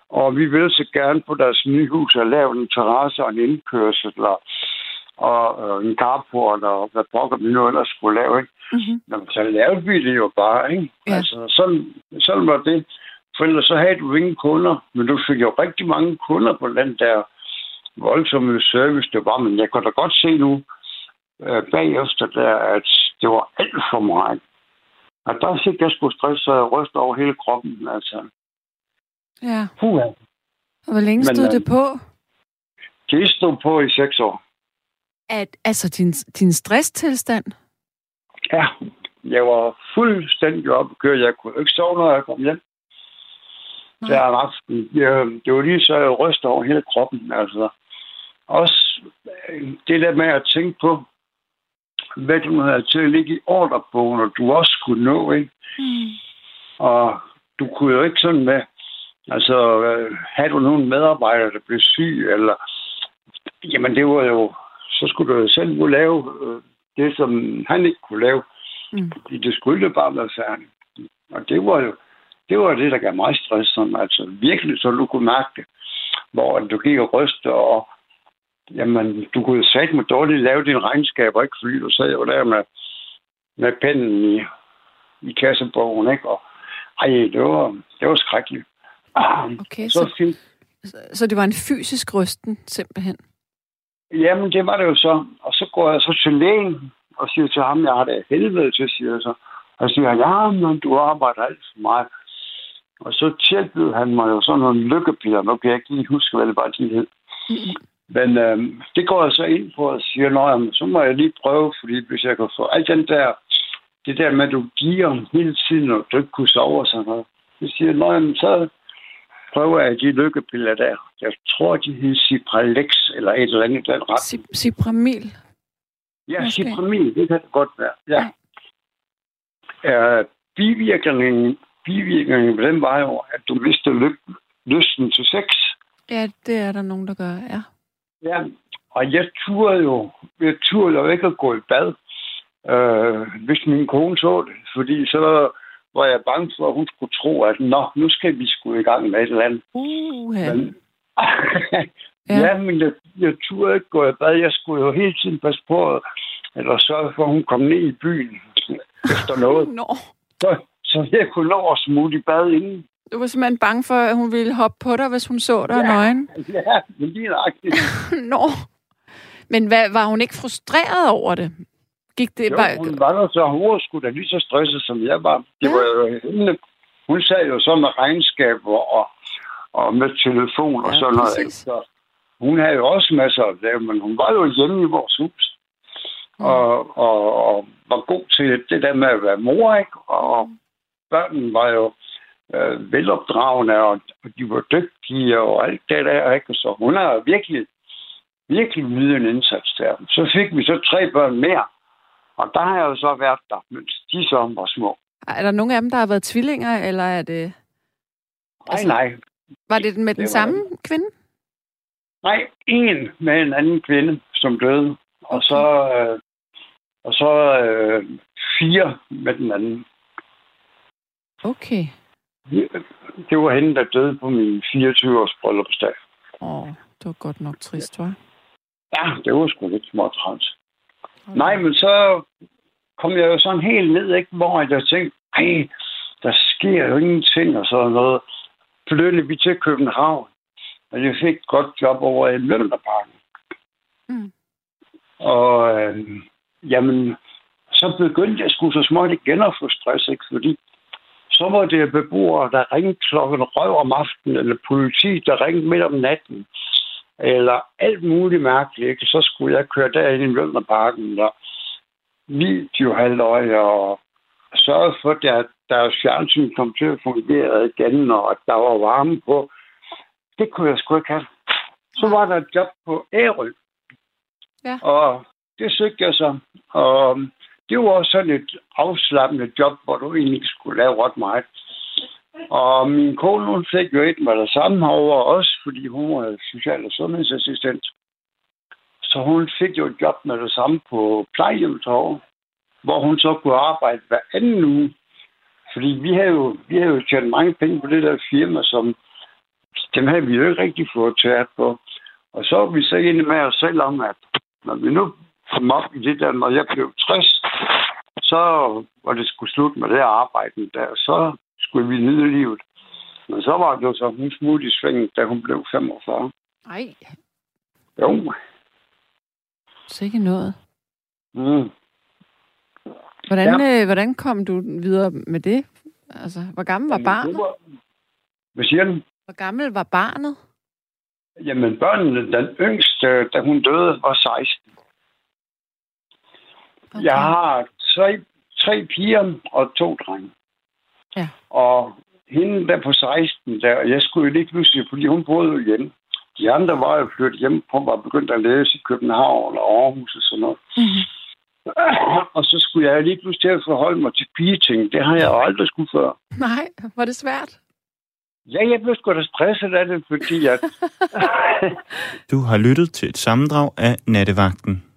og vi vil så gerne på deres nye hus og lave en terrasse og en indkørsel og, og øh, en carport og hvad pokker vi nu ellers skulle lave. Ikke? Mm-hmm. Jamen, så lavede vi det jo bare, ikke? Ja. Altså, sådan, sådan var det. For ellers så havde du ingen kunder, men du fik jo rigtig mange kunder på den der voldsomme service, det var. Men jeg kan da godt se nu, øh, bagefter der, at det var alt for meget. Og der fik jeg sgu stress og ryst over hele kroppen, altså. Ja. Puh, Og hvor længe Men, stod øh, det på? det stod på i seks år. At, altså din, din stresstilstand? Ja, jeg var fuldstændig oppe at køre. Jeg kunne ikke sove, når jeg kom hjem. Nej. Der om aftenen. Det var lige så, jeg ryster over hele kroppen. Altså. Også øh, det der med at tænke på, hvad du havde til at ligge i ordrebogen, og du også skulle nå, ikke? Mm. Og du kunne jo ikke sådan med, altså, øh, havde du nogle medarbejdere, der blev syg, eller, jamen det var jo, så skulle du jo selv kunne lave øh, det, som han ikke kunne lave. Mm. Fordi det skulle bare være færdigt. Og det var jo, det var det, der gav mig stress, sådan, altså virkelig, så du kunne mærke det. Hvor du gik og ryste, og jamen, du kunne sagt med dårligt lave dine regnskaber, ikke? Fordi du sad jo der med, med pennen i, i kassebogen, ikke? Og ej, det var, det var skrækkeligt. Okay, Så så, så det var en fysisk rysten, simpelthen. Jamen, det var det jo så. Og så går jeg så til lægen og siger til ham, jeg har det helvede til, siger jeg så. Og så siger han, ja, men du arbejder alt for meget. Og så tilbød han mig jo sådan nogle lykkepiller. Nu kan jeg ikke lige huske, hvad det var, de hed. Men øhm, det går jeg så ind på og siger, jamen, så må jeg lige prøve, fordi hvis jeg kan få alt den der, det der med, at du giver hele tiden, og du ikke kunne sove og sådan noget. Så siger jeg, så prøver jeg de lykkepiller der. Jeg tror, de hed Cipralex eller et eller andet den ret. Cip- Cipramil. Ja, Måske. Cipramin, det kan det godt være. Ja. Uh, bivirkningen, bivirkningen på den var jo, at du mister ly- lysten til sex. Ja, det er der nogen, der gør, ja. Ja, og jeg turde jo, jeg turde jo ikke at gå i bad, øh, hvis min kone så det. Fordi så var jeg bange for, at hun skulle tro, at nå, nu skal vi sgu i gang med et eller andet. Uh, ja. Men, Ja. ja. men jeg, jeg turde ikke gå i bad. Jeg skulle jo hele tiden passe på, eller sørge for, at hun kom ned i byen efter noget. Nå, Så, så jeg kunne nå at smutte i bad inden. Du var simpelthen bange for, at hun ville hoppe på dig, hvis hun så dig ja. Nøgen. Ja, lige nøjagtigt. Nå. Men hvad, var hun ikke frustreret over det? Gik det Jo, bare... hun var der så, hun sgu da lige så stresset, som jeg var. Det Ja. var jo hende. Hun sad jo så med regnskaber og, og med telefon og Ja, sådan noget. præcis. Så hun havde jo også masser at lave, men hun var jo hjemme i vores hus. Mm. Og, og, og var god til det der med at være mor, ikke? Og børnene var jo øh, velopdragende, og, og de var dygtige og alt det der, ikke? Så hun har virkelig, virkelig ydet en indsats der. Så fik vi så tre børn mere. Og der har jeg jo så været der, mens de så var små. Er der nogen af dem, der har været tvillinger, eller er det... Nej, Altså- nej. Var det med den Det var- samme kvinde? Nej, en med en anden kvinde, som døde. Og så, øh, og så øh, fire med den anden. Okay. Det var hende, der døde på min 24-års bryllupsdag. Åh, det var godt nok trist, var. Ja, det var sgu lidt småt træls. Nej, men så kom jeg jo sådan helt ned, ikke, hvor jeg tænkte, ej, der sker jo ingenting og sådan noget. Flyttede vi til København, og jeg fik et godt job over i Møllerparken. Mm. Og øh, jamen, så begyndte jeg sgu så småt igen at få stress, ikke? fordi så var det beboere, der ringede klokken røv om aftenen, eller politi, der ringede midt om natten, eller alt muligt mærkeligt. Ikke? Så skulle jeg køre derind i Mjølnerparken, og videohalvøje, og sørge for, at der, der fjernsyn kom til at fungere igen, og at der var varme på. Det kunne jeg sgu ikke have. Så var der et job på Ærø. Ja. Og det søgte jeg så. Og det var også sådan et afslappende job, hvor du egentlig ikke skulle lave ret meget. Og min kone, hun fik jo et med det samme over os, fordi hun var social- og sundhedsassistent. Så hun fik jo et job med det samme på plejehjemmet hvor hun så kunne arbejde hver anden uge. Fordi vi havde jo, vi havde jo tjent mange penge på det der firma, som dem havde vi jo ikke rigtig fået taget på. Og så var vi så enige med os selv om, at når vi nu kom op i det der, når jeg blev 60, så var det skulle slut med det arbejde der. Så skulle vi nyde livet. Men så var det jo så, hun smut i svinget, da hun blev 45. Nej, Jo. så ikke noget. Mm. Hvordan, ja. øh, hvordan kom du videre med det? Altså, hvor gammel var Jamen, barnet? var- Hvad siger den? Hvor gammel var barnet? Jamen, børnene, den yngste, da hun døde, var 16. Okay. Jeg har tre, tre piger og to drenge. Ja. Og hende der på 16, der, jeg skulle jo lige pludselig, fordi hun boede jo hjemme. De andre var jo flyttet hjem på, var begyndt at læse i København og Aarhus og sådan noget. Mm-hmm. og så skulle jeg lige pludselig til at forholde mig til pigeting. Det har jeg jo aldrig skulle før. Nej, var det svært? Ja, jeg blev sgu da stresset af det, fordi at... Du har lyttet til et sammendrag af Nattevagten.